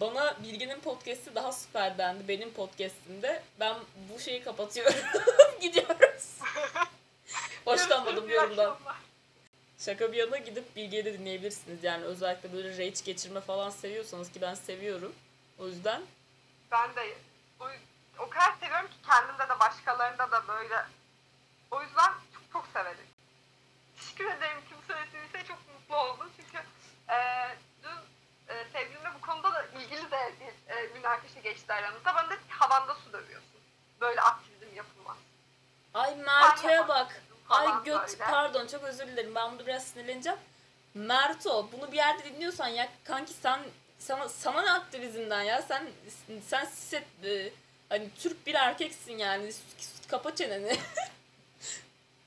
Bana Bilge'nin podcast'i daha süper dendi benim podcast'imde. Ben bu şeyi kapatıyorum. (laughs) Gidiyoruz. (laughs) Hoşlanmadım iyi yorumdan. akşamlar. Şaka bir yana gidip Bilge'yi de dinleyebilirsiniz. Yani özellikle böyle rage geçirme falan seviyorsanız ki ben seviyorum. O yüzden Ben de o, o kadar seviyorum ki kendimde de başkalarında da böyle. O yüzden çok, çok severim. Teşekkür ederim kim söylediyse çok mutlu oldum. Çünkü e, dün e, sevgilimle bu konuda da ilgili de bir e, münakaşa geçti aramızda. Bana dedi ki havanda su dövüyorsun. Böyle aktivizm yapılmaz. Ay Merto'ya bak. Ay göt böyle. pardon çok özür dilerim. Ben burada biraz sinirleneceğim. Merto bunu bir yerde dinliyorsan ya kanki sen sana sana ne aktivizmden ya sen sen set e, Hani Türk bir erkeksin yani. Kapa çeneni. (laughs)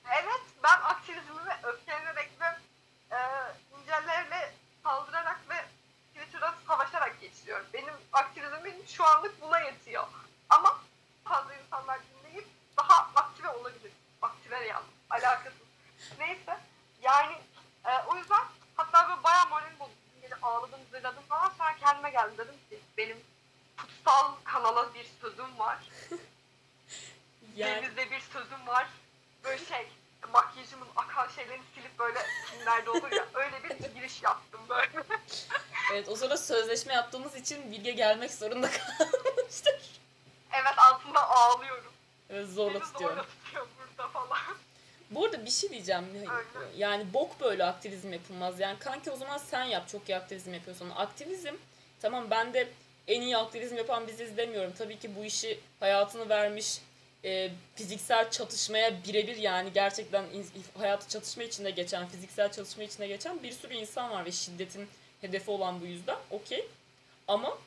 evet ben aktivizmimi öfkelenerek ve e, incelerle saldırarak ve Twitter'dan savaşarak geçiriyorum. Benim aktivizmim şu anlık buna yetiyor. Ama fazla insanlar dinleyip daha aktive olabilir. Aktive yalnız. Alakasız. Neyse. Yani e, o yüzden hatta böyle bayağı moralim bozuldu. Ağladım, zırladım falan. Sonra kendime geldim. Dedim kutsal kanala bir sözüm var. (laughs) Yani Denizde bir sözüm var. Böyle şey makyajımın akan şeylerini silip böyle filmlerde olur ya öyle bir giriş yaptım böyle. (laughs) evet o sonra sözleşme yaptığımız için Bilge gelmek zorunda (laughs) kalmıştır. evet altında ağlıyorum. Evet, zorla Beni tutuyorum. zorla tutuyor burada falan. Bu arada bir şey diyeceğim. Öyle. Yani bok böyle aktivizm yapılmaz. Yani kanki o zaman sen yap çok iyi aktivizm yapıyorsan. Aktivizm tamam ben de en iyi aktivizm yapan biziz demiyorum. Tabii ki bu işi hayatını vermiş e, fiziksel çatışmaya birebir yani gerçekten hayatı çatışma içinde geçen, fiziksel çatışma içinde geçen bir sürü insan var ve şiddetin hedefi olan bu yüzden. Okey. Ama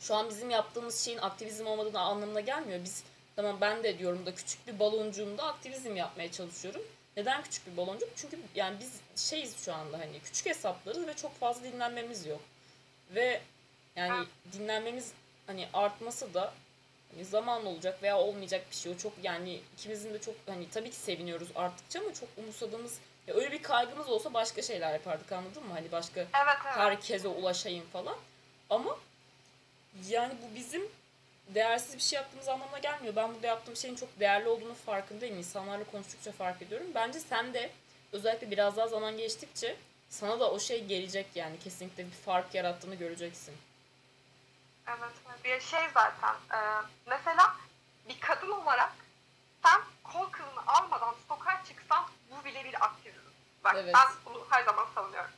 şu an bizim yaptığımız şeyin aktivizm olmadığını anlamına gelmiyor. Biz tamam ben de diyorum da küçük bir baloncuğumda aktivizm yapmaya çalışıyorum. Neden küçük bir baloncuk? Çünkü yani biz şeyiz şu anda hani küçük hesaplarız ve çok fazla dinlenmemiz yok. Ve yani dinlenmemiz hani artması da hani zamanla olacak veya olmayacak bir şey. O çok yani ikimizin de çok hani tabii ki seviniyoruz arttıkça ama çok umursadığımız ya öyle bir kaygımız olsa başka şeyler yapardık anladın mı? Hani başka Evet evet. herkese ulaşayım falan. Ama yani bu bizim değersiz bir şey yaptığımız anlamına gelmiyor. Ben burada yaptığım şeyin çok değerli olduğunu farkındayım. İnsanlarla konuştukça fark ediyorum. Bence sen de özellikle biraz daha zaman geçtikçe sana da o şey gelecek yani. Kesinlikle bir fark yarattığını göreceksin. Evet, bir şey zaten. e, mesela bir kadın olarak sen kol kılını almadan sokağa çıksan bu bile bir aktivizm. Bak Evet. ben bunu her zaman savunuyorum.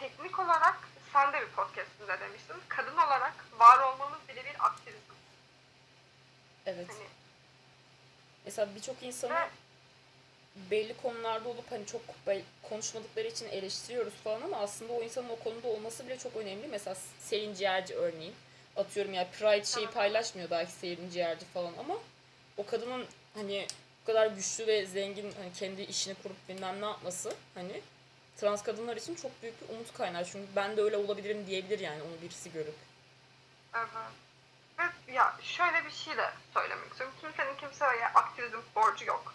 Teknik olarak sen de bir podcastinde demiştin. Kadın olarak var olmamız bile bir aktivizm. Evet. Hani Mesela birçok insanı belli konularda olup hani çok konuşmadıkları için eleştiriyoruz falan ama aslında o insanın o konuda olması bile çok önemli. Mesela Selin Ciğerci örneğin. Atıyorum ya Pride şeyi paylaşmıyor belki Selin Ciğerci falan ama o kadının hani bu kadar güçlü ve zengin hani kendi işini kurup bilmem ne yapması hani trans kadınlar için çok büyük bir umut kaynağı. Çünkü ben de öyle olabilirim diyebilir yani onu birisi görüp. Evet. Ve ya şöyle bir şey de söylemek istiyorum. Kimsenin kimseye aktivizm borcu yok.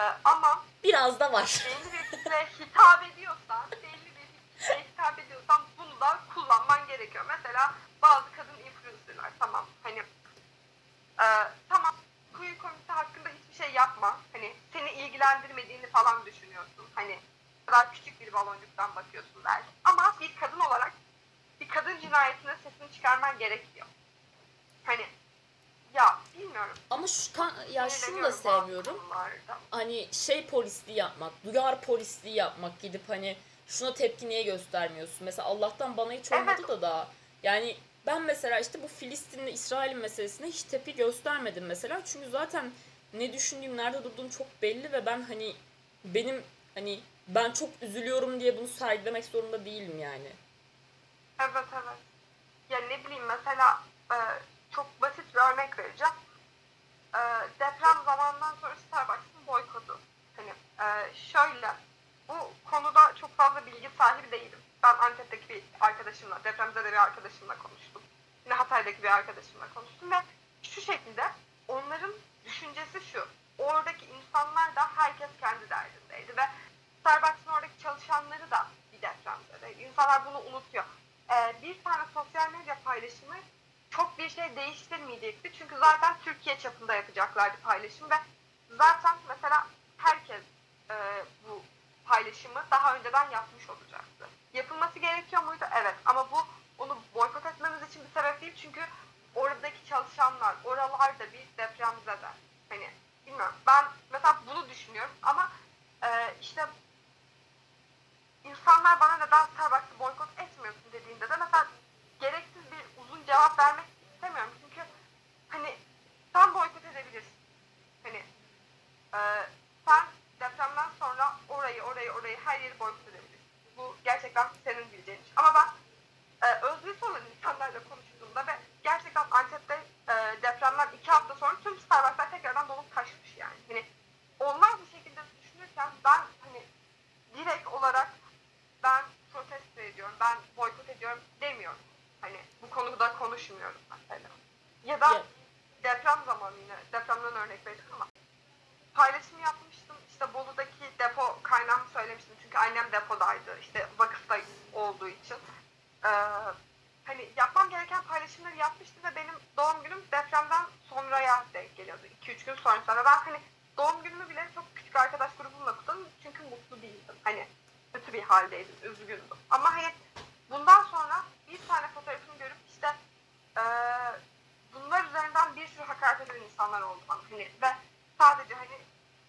E, ama Biraz da var. belli bir kitleye hitap ediyorsan, belli bir kitleye hitap ediyorsan bunu da kullanman gerekiyor. Mesela tamam hani e, tamam kuyu komite hakkında hiçbir şey yapma. Hani seni ilgilendirmediğini falan düşünüyorsun. Hani kadar küçük bir baloncuktan bakıyorsun belki. Ama bir kadın olarak bir kadın cinayetine sesini çıkarman gerekiyor. Hani ya bilmiyorum. Ama şu kan- ya şunu da sevmiyorum. hani şey polisliği yapmak, duyar polisliği yapmak gidip hani şuna tepki niye göstermiyorsun? Mesela Allah'tan bana hiç olmadı Evet. da daha. Yani ben mesela işte bu Filistin'le İsrail'in meselesine hiç tepki göstermedim mesela. Çünkü zaten ne düşündüğüm, nerede durduğum çok belli ve ben hani benim hani ben çok üzülüyorum diye bunu sergilemek zorunda değilim yani. Evet evet. Ya ne bileyim mesela e, çok basit bir örnek vereceğim. E, deprem zamanından sonra Starbucks'ın boykotu. Hani e, şöyle bu konuda çok fazla bilgi sahibi değilim. Ben Antep'teki bir arkadaşımla, depremzede bir arkadaşımla konuştum. Yine Hatay'daki bir arkadaşımla konuştum ve şu şekilde onların düşüncesi şu. Oradaki insanlar da herkes kendi derdindeydi ve Starbucks'ın oradaki çalışanları da bir depremzedeydi. İnsanlar bunu unutuyor. Ee, bir tane sosyal medya paylaşımı çok bir şey değiştirmeyecekti. Çünkü zaten Türkiye çapında yapacaklardı paylaşım ve zaten mesela herkes e, bu paylaşımı daha önceden yapmış olacaktı. Yapılması gerekiyor muydu? Evet. Ama bu onu boykot etmemiz için bir sebep değil. Çünkü oradaki çalışanlar, oralarda bir depremzede. Hani bilmiyorum. Ben mesela bunu düşünüyorum ama e, işte insanlar bana neden Starbucks'ı boykot etmiyorsun dediğinde de mesela gereksiz bir uzun cevap vermek istemiyorum. Çünkü hani sen boykot edebilirsin. Hani e, sen depremden sonra orayı, orayı, orayı her yeri boykot edebilirsin. Bu gerçekten senin bileceğin iş. Ama ben e, özgürlüğü olan insanlarla konuştuğumda ve gerçekten Antep'te e, depremden iki hafta sonra tüm Starbucks'lar tekrardan dolup taşmış yani. Hani onlar bu şekilde düşünürken ben hani direkt olarak ben protesto ediyorum, ben boykot ediyorum demiyorum. Hani bu konuda konuşmuyorum mesela. Ya da Ya- deprem zamanı yine, depremden örnek verdim ama paylaşım yapmıştım. İşte Bolu'daki depo kaynağımı söylemiştim. Çünkü annem depodaydı. İşte vakıfta olduğu için. Ee, hani yapmam gereken paylaşımları yapmıştım ve benim doğum günüm depremden sonraya denk geliyordu. 2-3 gün sonrasında. Ben hani doğum günümü bile çok küçük arkadaş grubumla kutladım çünkü mutlu değildim. Hani kötü bir haldeydim, üzgündüm. Ama hani bundan sonra bir tane fotoğrafını görüp işte eee bunlar üzerinden bir sürü hakaret eden insanlar oldu bana. Hani ve sadece hani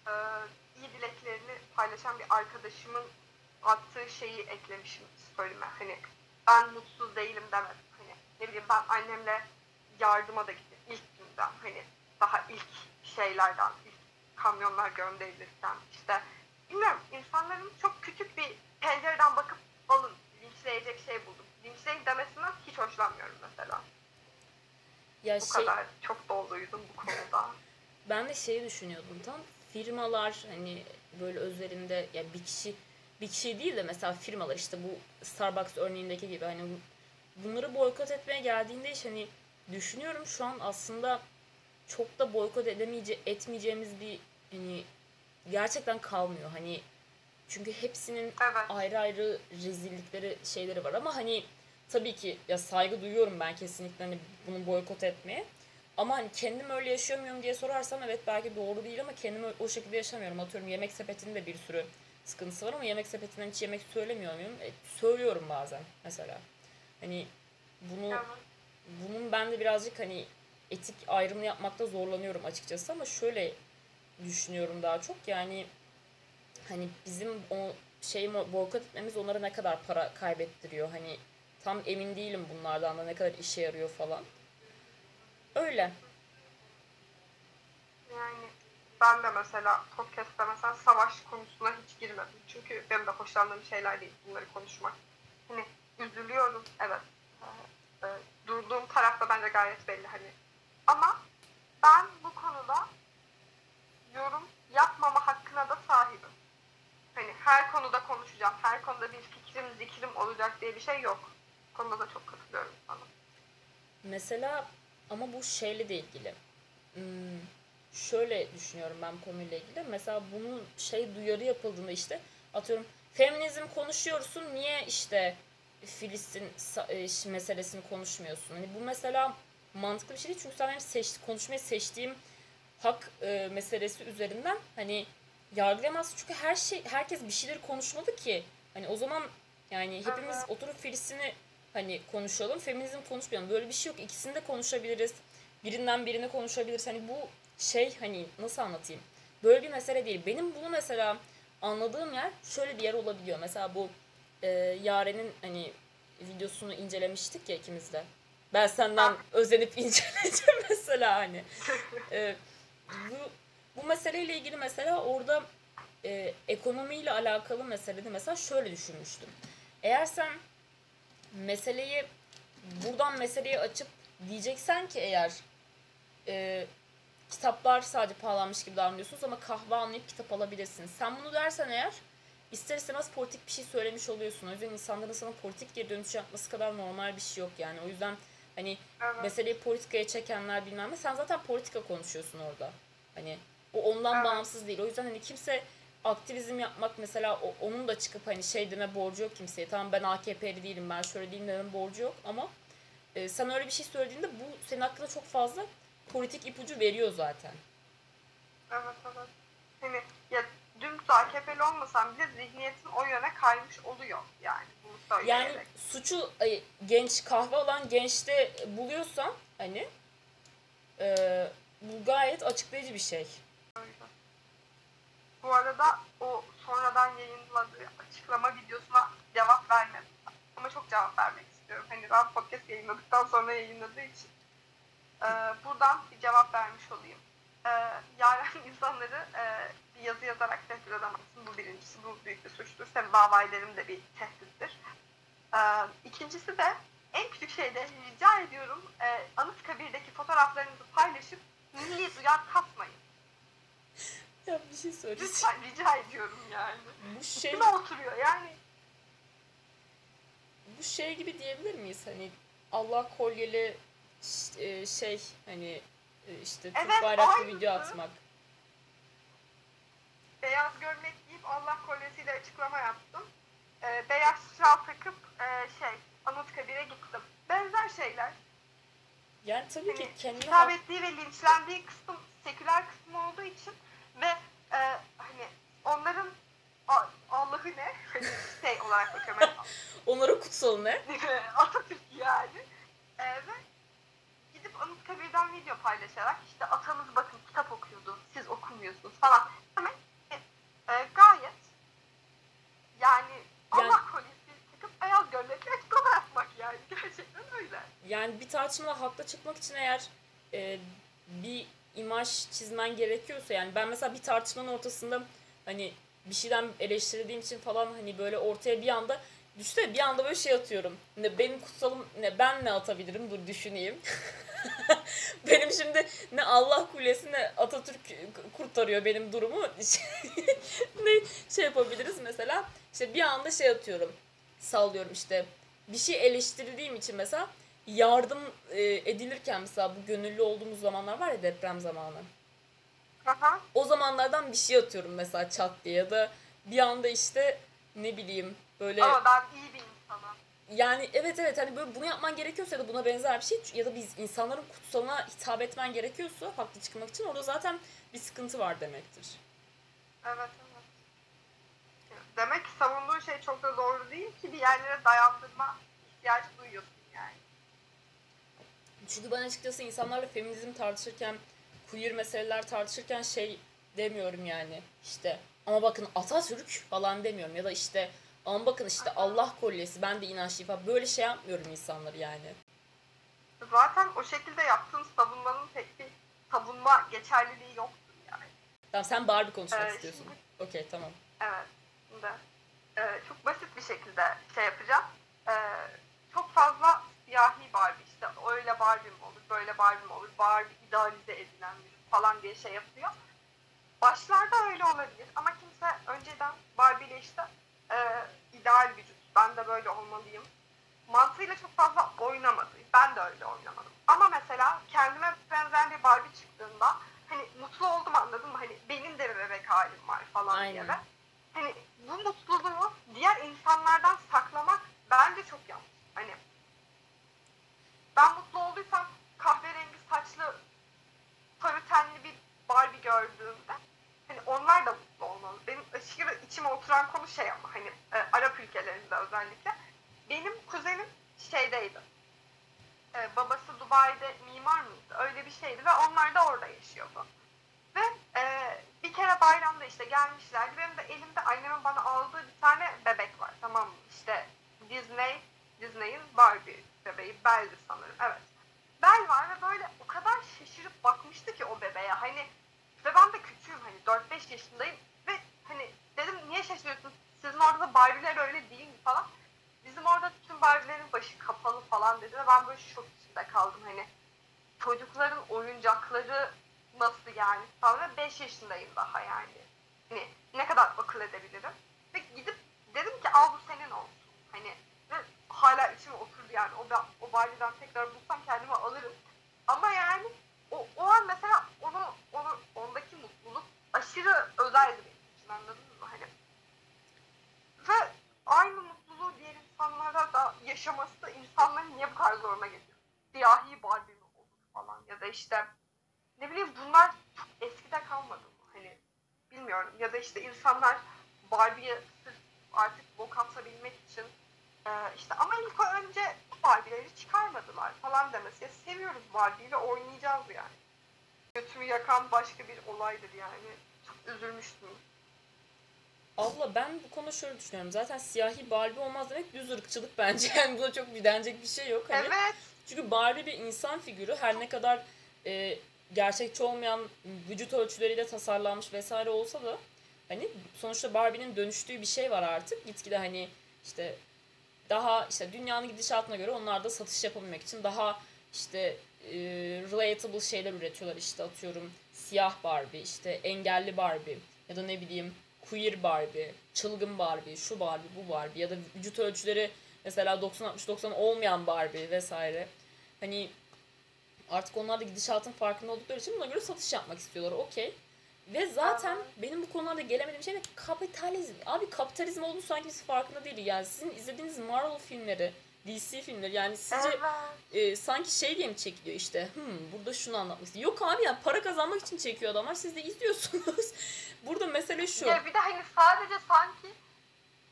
eee iyi dileklerini paylaşan bir arkadaşımın attığı şeyi eklemişim story'ime. Hani ben mutsuz değilim demedim. Hani ne bileyim ben annemle yardıma da gittim ilk günden. Hani daha ilk şeylerden, ilk kamyonlar gönderilirken işte bilmiyorum insanların çok küçük bir pencereden bakıp linçleyecek şey buldum. Linçleyin demesinden hiç hoşlanmıyorum mesela. Ya Bu şey kadar çok doluydum bu konuda. ben de şeyi düşünüyordum tam firmalar hani böyle üzerinde ya bir kişi bir kişi değil de mesela firmalar işte bu Starbucks örneğindeki gibi hani bu- bunları boykot etmeye geldiğinde iş hani düşünüyorum şu an aslında çok da boykot edemeyece etmeyeceğimiz bir hani gerçekten kalmıyor hani çünkü hepsinin Evet. ayrı ayrı rezillikleri şeyleri var ama hani tabii ki ya saygı duyuyorum ben kesinlikle hani bunu boykot etmeye. Ama hani kendim öyle yaşıyor muyum diye sorarsam evet belki doğru değil ama kendim o şekilde yaşamıyorum. Atıyorum yemek sepetinin de bir sürü sıkıntısı var ama yemek sepetinden hiç yemek söylemiyor muyum? E, söylüyorum bazen mesela. Hani bunu Evet. bunun ben de birazcık hani etik ayrımını yapmakta zorlanıyorum açıkçası ama şöyle düşünüyorum daha çok yani hani bizim o şeyi mo- boykot etmemiz onlara ne kadar para kaybettiriyor hani tam emin değilim bunlardan da ne kadar işe yarıyor falan. Öyle. Yani ben de mesela podcast'te mesela savaş konusuna hiç girmedim. Çünkü benim de hoşlandığım şeyler değil bunları konuşmak. Hani üzülüyorum evet. Ee, e, durduğum taraf da bence gayet belli hani. Ama ben bu konuda yorum yapmama hakkına da sahibim. Hani her konuda konuşacağım. Her konuda bir fikrim, zikrim olacak diye bir şey yok. Konuda da çok katılıyorum sana. Mesela ama bu şeyle de ilgili. Hmm, şöyle düşünüyorum ben konuyla ilgili. Mesela bunun şey duyarı yapıldığında işte atıyorum feminizm konuşuyorsun niye işte Filistin e, meselesini konuşmuyorsun? Hani bu mesela mantıklı bir şey değil çünkü sen benim seç, konuşmayı seçtiğim hak e, meselesi üzerinden hani yargılayamazsın çünkü her şey herkes bir şeyleri konuşmadı ki. Hani o zaman yani hepimiz Evet. oturup Filistin'i hani konuşalım. Feminizm konuşmayalım. Böyle bir şey yok. İkisini de konuşabiliriz. Birinden birine konuşabiliriz. Hani bu şey hani nasıl anlatayım? Böyle bir mesele değil. Benim bunu mesela anladığım yer şöyle bir yer olabiliyor. Mesela bu e, Yaren'in hani videosunu incelemiştik ya ikimiz de. Ben senden Ah. özenip (laughs) inceleyeceğim mesela hani. E, bu, bu meseleyle ilgili mesela orada e, ekonomiyle alakalı meselede mesela şöyle düşünmüştüm. Eğer sen meseleyi buradan meseleyi açıp diyeceksen ki eğer e, kitaplar sadece pahalanmış gibi davranıyorsunuz ama kahve anlayıp kitap alabilirsiniz. Sen bunu dersen eğer ister istemez politik bir şey söylemiş oluyorsun. O yüzden insanların sana politik geri dönüş yapması kadar normal bir şey yok yani. O yüzden hani Evet. meseleyi politikaya çekenler bilmem ne sen zaten politika konuşuyorsun orada. Hani o ondan Evet. bağımsız değil. O yüzden hani kimse aktivizm yapmak mesela o- onun da çıkıp hani şey deme borcu yok kimseye. Tamam ben AKP'li değilim ben şöyle değilim deme borcu yok ama e, sen öyle bir şey söylediğinde bu senin hakkında çok fazla politik ipucu veriyor zaten. Evet evet. Hani ya dümdüz AKP'li olmasam bile zihniyetin o yöne kaymış oluyor yani bunu söyleyerek. Yani suçu genç kahve alan gençte buluyorsan hani e, bu gayet açıklayıcı bir şey. Bu arada o sonradan yayınladığı açıklama videosuna cevap vermedim. Ama çok cevap vermek istiyorum. Hani ben podcast yayınladıktan sonra yayınladığı için. Ee, buradan bir cevap vermiş olayım. Ee, yaren (laughs) insanları e, bir yazı yazarak tehdit edemezsin. Bu birincisi. Bu büyük bir suçtur. Senin dava ederim de bir tehdittir. Ee, ikincisi de en küçük şeyde rica ediyorum e, Anıtkabir'deki fotoğraflarınızı paylaşıp milli duyar kasmayın. Ya bir şey söyleyeceğim. Lütfen rica ediyorum yani. Bu şey Kime oturuyor yani? bu şey gibi diyebilir miyiz hani Allah kolyeli e, şey hani e, işte Türk Evet, bayraklı aynısı. video atmak. Beyaz gömlek giyip Allah kolyesiyle açıklama yaptım. Ee, beyaz şal takıp e, şey Anıtkabir'e gittim. Benzer şeyler. Yani tabii ki Hani kendine hitap ettiği ve linçlendiği kısım seküler kısmı olduğu için ve e, hani onların Allah'ı ne? Hani şey olarak bakıyorum. (laughs) Onlara kutsal ne? (laughs) Atatürk yani. E, ve gidip Anıtkabir'den video paylaşarak işte atamız bakın kitap okuyordu, siz okumuyorsunuz falan. Demek ki e, gayet yani Yani- Allah kolyesi takıp beyaz gömlekle açıklama yapmak yani. (laughs) Gerçekten öyle. Yani bir tartışmada haklı çıkmak için eğer e, bir imaj çizmen gerekiyorsa yani ben mesela bir tartışmanın ortasında hani bir şeyden eleştirdiğim için falan hani böyle ortaya bir anda düşse bir anda böyle şey atıyorum. Ne benim kutsalım ne ben ne atabilirim dur düşüneyim. (laughs) benim şimdi ne Allah kulesi ne Atatürk kurtarıyor benim durumu. (laughs) ne şey yapabiliriz mesela işte bir anda şey atıyorum. Sallıyorum işte bir şey eleştirildiğim için mesela yardım e, edilirken mesela bu gönüllü olduğumuz zamanlar var ya deprem zamanı. Aha. O zamanlardan bir şey atıyorum mesela çat diye ya da bir anda işte ne bileyim böyle Ama ben iyi bir insanım. yani evet evet hani böyle bunu yapman gerekiyorsa ya da buna benzer bir şey ya da biz insanların kutsalına hitap etmen gerekiyorsa haklı çıkmak için orada zaten bir sıkıntı var demektir. Evet evet. Demek ki savunduğun şey çok da doğru değil ki bir yerlere dayandırma ihtiyacı duyuyorsun. Çünkü ben açıkçası insanlarla feminizm tartışırken, queer meseleler tartışırken şey demiyorum yani işte ama bakın Atatürk falan demiyorum ya da işte ama bakın işte Allah kolyesi ben de inançlıyım falan böyle şey yapmıyorum insanları yani. Zaten o şekilde yaptığın savunmanın pek bir savunma geçerliliği yoktur yani. Tamam sen Barbie konuşmak Ee, istiyorsun. şimdi- Okey tamam. Evet. Şimdi e, çok basit bir şekilde şey yapacağım. E, çok fazla siyahi Barbie işte öyle Barbie mi olur, böyle Barbie mi olur, Barbie idealize edilen biri falan diye şey yapıyor. Başlarda öyle olabilir ama kimse önceden Barbie ile işte e, ideal vücut, ben de böyle olmalıyım mantığıyla çok fazla oynamadı. Ben de öyle oynamadım. Ama mesela kendime benzer bir Barbie çıktığında hani mutlu oldum anladın mı? Hani benim de bir bebek halim var falan diye Aynen. ve hani bu mutluluğu diğer insanlardan saklamak bence çok yanlış. Ben mutlu olduysam kahverengi saçlı sarı tenli bir Barbie gördüğümde hani onlar da mutlu olmalı. Benim aşırı içime oturan konu şey ama hani e, Arap ülkelerinde özellikle benim kuzenim şeydeydi. Ee, babası Dubai'de mimar mıydı? Öyle bir şeydi ve onlar da orada yaşıyordu. Ve e, bir kere bayramda işte gelmişlerdi. Benim de elimde annemin bana aldığı bir tane bebek var. Tamam mı? İşte Disney, Disney'in Barbie bebeği. Belle'di sanırım. Evet. Bel var ve böyle o kadar şaşırıp bakmıştı ki o bebeğe. Hani ve ben de küçüğüm hani 4-5 yaşındayım ve hani dedim niye şaşırıyorsun? Sizin orada da Barbie'ler öyle değil mi falan. Bizim orada tüm Barbie'lerin başı kapalı falan dedi ve ben böyle şok içinde kaldım hani çocukların oyuncakları nasıl yani falan ve 5 yaşındayım daha yani. Hani ne kadar akıl edebilirim. Ve gidip dedim ki al bu senin olsun. Hani ve hala içime oturdu yani o, ben, o Barbie'den tekrar bulsam kendime alırım. Ama yani o, o an mesela onu, onu, ondaki mutluluk aşırı özeldi benim için anladın mı? Hani ve aynı mutluluğu diğer insanlara da yaşaması da insanların niye bu kadar zoruna gidiyor? Siyahi Barbie mi olur falan ya da işte ne bileyim bunlar eskide kalmadı mı? Hani bilmiyorum ya da işte insanlar Barbie'ye artık bok atabilmek için e, işte ama ilk önce Barbie'leri çıkarmadılar falan demesi. Ya seviyoruz Barbie'yi ve oynayacağız yani. Götümü yakan başka bir olaydır yani. Çok üzülmüştüm. Abla ben bu konuda şöyle düşünüyorum. Zaten siyahi Barbie olmaz demek düz ırkçılık bence. (laughs) Yani buna çok bir denecek bir şey yok. Hani Evet. Çünkü Barbie bir insan figürü her ne kadar e, gerçekçi olmayan vücut ölçüleriyle tasarlanmış vesaire olsa da hani sonuçta Barbie'nin dönüştüğü bir şey var artık. Gitgide hani işte daha işte dünyanın gidişatına göre onlar da satış yapabilmek için daha işte e, relatable şeyler üretiyorlar işte atıyorum siyah Barbie, işte engelli Barbie ya da ne bileyim queer Barbie, çılgın Barbie, şu Barbie, bu Barbie ya da vücut ölçüleri mesela 90-60-90 olmayan Barbie vesaire. Hani artık onlar da gidişatın farkında oldukları için buna göre satış yapmak istiyorlar. Okey. Ve zaten benim bu konularda gelemediğim şey de kapitalizm. Abi kapitalizm olduğunu sanki biz farkında değiliz. Yani sizin izlediğiniz Marvel filmleri DC filmleri. Yani sizce Evet. e, sanki şey diye mi çekiliyor işte hmm, burada şunu anlatmak istiyor. Yok abi ya para kazanmak için çekiyor adamlar siz de izliyorsunuz. (laughs) burada mesele şu. Ya bir de hani sadece sanki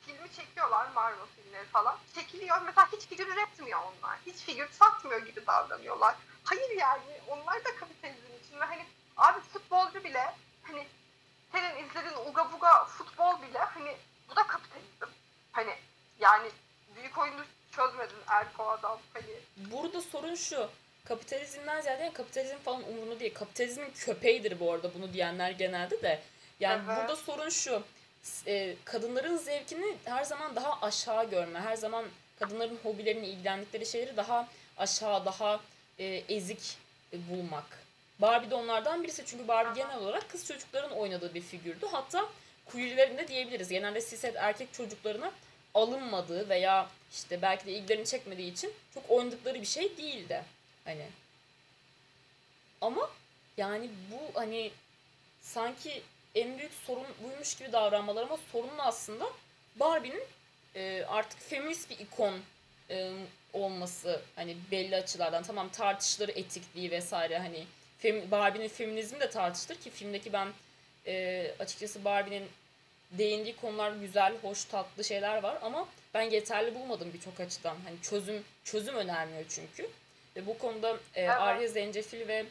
filmi çekiyorlar Marvel filmleri falan. Çekiliyor mesela hiç figür üretmiyor onlar. Hiç figür satmıyor gibi davranıyorlar. Hayır yani onlar da kapitalizm için ve hani abi futbolcu bile hani senin izlediğin uga buga futbol bile hani bu da kapitalizm. Hani yani büyük oyunu çözmedin Erko adam hani Burada sorun şu. Kapitalizmden ziyade yani kapitalizm falan umurunda değil. Kapitalizmin köpeğidir bu arada bunu diyenler genelde de. Yani Evet. burada sorun şu. e, kadınların zevkini her zaman daha aşağı görme. Her zaman kadınların hobilerini, ilgilendikleri şeyleri daha aşağı, daha e, ezik e, bulmak. Barbie de onlardan birisi. Çünkü Barbie genel olarak kız çocukların oynadığı bir figürdü. Hatta queerlerin de diyebiliriz. Genelde cishet erkek çocuklarına alınmadığı veya işte belki de ilgilerini çekmediği için çok oynadıkları bir şey değildi. Hani ama yani bu hani sanki en büyük sorun buymuş gibi davranmaları ama sorunun aslında Barbie'nin e, artık feminist bir ikon e, olması hani belli açılardan tamam tartışılır etikliği vesaire hani fem, Barbie'nin feminizmi de tartışılır ki filmdeki ben e, açıkçası Barbie'nin değindiği konular güzel, hoş, tatlı şeyler var ama ben yeterli bulmadım birçok açıdan. Hani çözüm çözüm önermiyor çünkü. Ve bu konuda e, Evet. Arya Zencefil ve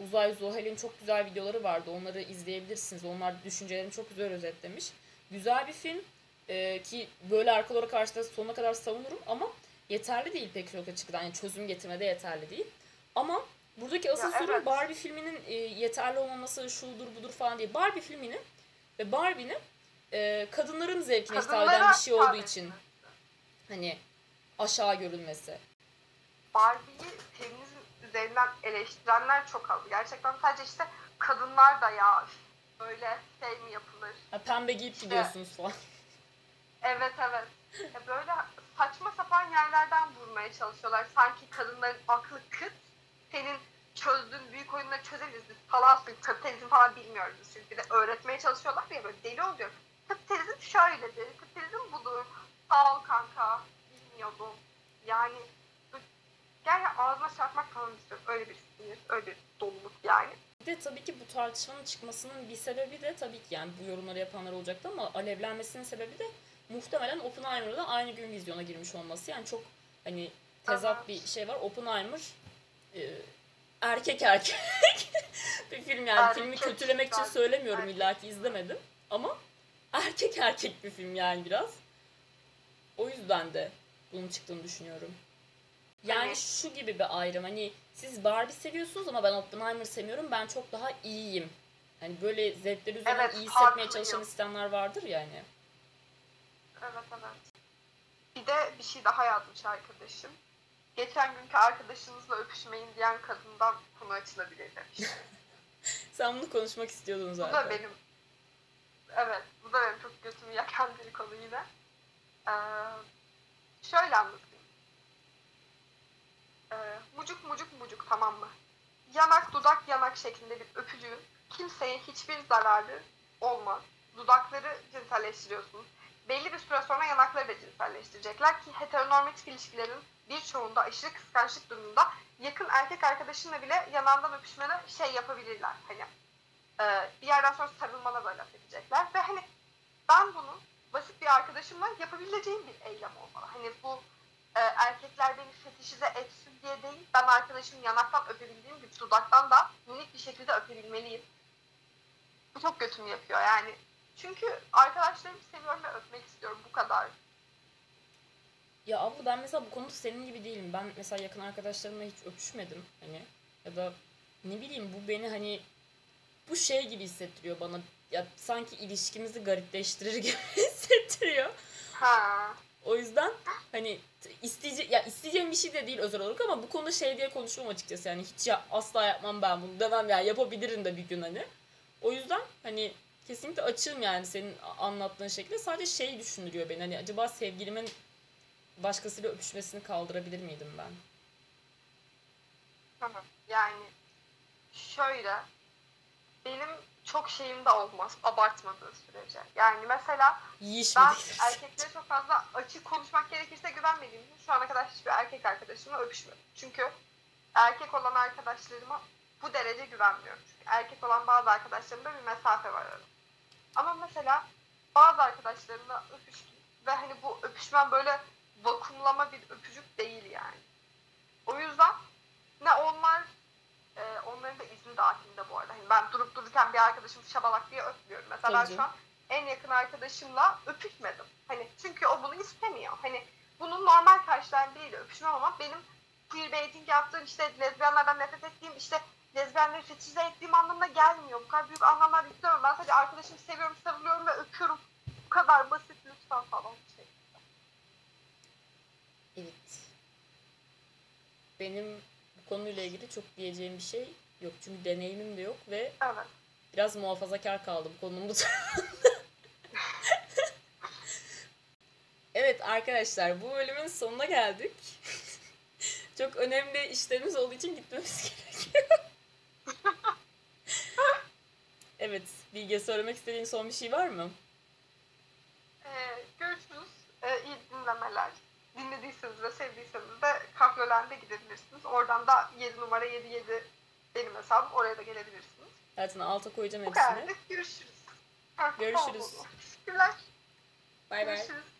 Uzay Zuhal'in çok güzel videoları vardı. Onları izleyebilirsiniz. Onlar düşüncelerini çok güzel özetlemiş. Güzel bir film e, ki böyle arkalara karşı da sonuna kadar savunurum ama yeterli değil pek çok açıdan. Yani çözüm getirmede yeterli değil. Ama buradaki asıl Ya sorun evet. Barbie filminin e, yeterli olmaması şudur budur falan değil. Barbie filminin ve Barbie'nin e, kadınların zevkine hitap eden kadınlara bir şey olduğu için etmesi. hani aşağı görülmesi. Barbie'yi feminizm üzerinden eleştirenler çok az. Gerçekten sadece işte kadınlar da ya böyle şey mi yapılır? Ha, pembe giyip İşte- gidiyorsunuz falan. Evet evet. Böyle saçma sapan yerlerden vurmaya çalışıyorlar. Sanki kadınların aklı kıt. Senin çözdüğün büyük oyunları çözebiliriz. Biz falansın, kapitalizm falan bilmiyoruz. biz Çünkü bir de öğretmeye çalışıyorlar ya böyle deli oluyor. Kapitalizm şöyledir, kapitalizm budur. Sağ ol kanka, bilmiyordum. Yani gel ya ağzına çarpmak falan istiyorum. Öyle bir sinir, öyle bir doluluk yani. Bir de tabii ki bu tartışmanın çıkmasının bir sebebi de tabii ki yani bu yorumları yapanlar olacaktı ama alevlenmesinin sebebi de muhtemelen Oppenheimer'la da aynı gün vizyona girmiş olması. Yani çok hani tezat Evet. bir şey var. Oppenheimer erkek erkek (laughs) bir film yani. Erkek Filmi kötülemek için söylemiyorum Erkek. illa ki izlemedim. Ama erkek erkek bir film yani biraz. O yüzden de bunun çıktığını düşünüyorum. Yani Evet. şu gibi bir ayrım hani siz Barbie seviyorsunuz ama ben Oppenheimer sevmiyorum ben çok daha iyiyim. Hani böyle zevkleri üzerinden Evet, iyi hissetmeye çalışan isteyenler vardır ya hani. Evet evet. Bir de bir şey daha yazmış arkadaşım. Geçen günkü arkadaşınızla öpüşmeyin diyen kadından konu açılabilir demiş. (laughs) Sen bunu konuşmak istiyordun bu zaten. da benim evet bu da benim çok götümü yakan bir konu yine. Ee, şöyle anlatayım. Ee, mucuk mucuk mucuk tamam mı? Yanak dudak yanak şeklinde bir öpücüğün kimseye hiçbir zararı olmaz. Dudakları cinselleştiriyorsunuz. Belli bir süre sonra yanakları da cinselleştirecekler ki heteronormatif ilişkilerin birçoğunda aşırı kıskançlık durumunda yakın erkek arkadaşınla bile yanağından öpüşmene şey yapabilirler. Hani e, bir yerden sonra sarılmana da laf edecekler ve hani ben bunu basit bir arkadaşımla yapabileceğim bir eylem olmalı. Hani bu e, erkekler beni fetişize etsin diye değil, ben arkadaşımın yanaktan öpebildiğim gibi dudaktan da minik bir şekilde öpebilmeliyim. Bu çok götümü yapıyor yani. Çünkü arkadaşlarımı seviyorum ve öpmek istiyorum bu kadar. Ya abla ben mesela bu konuda senin gibi değilim. Ben mesela yakın arkadaşlarımla hiç öpüşmedim hani ya da ne bileyim bu beni hani bu şey gibi hissettiriyor bana. Ya sanki ilişkimizi garipleştirir (laughs) gibi hissettiriyor. Ha. O yüzden hani isteyece ya isteyeceğim bir şey de değil özel olarak ama bu konuda şey diye konuşmam açıkçası yani hiç ya, asla yapmam ben bunu demem yani yapabilirim de bir gün hani. O yüzden hani kesinlikle açığım yani senin anlattığın şekilde sadece şey düşündürüyor beni hani acaba sevgilimin başkasıyla öpüşmesini kaldırabilir miydim ben? Tamam. Yani şöyle benim çok şeyim de olmaz abartmadığı sürece. Yani mesela Yiyiş ben erkeklere çok fazla açık konuşmak gerekirse güvenmediğim için şu ana kadar hiçbir erkek arkadaşımla öpüşmedim. Çünkü erkek olan arkadaşlarıma bu derece güvenmiyorum. Çünkü erkek olan bazı arkadaşlarımda bir mesafe var arada. Ama mesela bazı arkadaşlarımla öpüştüm ve hani bu öpüşmem böyle vakumlama bir öpücük değil yani. O yüzden ne onlar e, onların da izni dahilinde bu arada. Hani ben durup dururken bir arkadaşımı şabalak diye öpmüyorum. Mesela ben Tabii şu an en yakın arkadaşımla öpüşmedim. Hani çünkü o bunu istemiyor. Hani bunun normal karşılayan biriyle öpüşmem ama benim queerbaiting yaptığım işte lezbiyenlerden nefret ettiğim işte lezbiyenleri fetişize ettiğim anlamına gelmiyor. Bu kadar büyük anlamlar yüklüyorum. Ben sadece arkadaşımı seviyorum, sarılıyorum ve öpüyorum. Bu kadar basit lütfen falan şey. Evet. Benim bu konuyla ilgili çok diyeceğim bir şey yok. Çünkü deneyimim de yok ve Evet. biraz muhafazakar kaldım konumda. (laughs) evet arkadaşlar bu bölümün sonuna geldik. çok önemli işlerimiz olduğu için gitmemiz (laughs) gerekiyor. Evet Bilge söylemek istediğin son bir şey var mı? Ee, görüşürüz. Ee, iyi dinlemeler. Dinlediyseniz ve sevdiyseniz de Kahvelen'de gidebilirsiniz. Oradan da 7 numara 77 benim hesabım. Oraya da gelebilirsiniz. Zaten alta koyacağım Bu hepsini. kadar. Görüşürüz. Görüşürüz. Teşekkürler. Bay bay. Görüşürüz.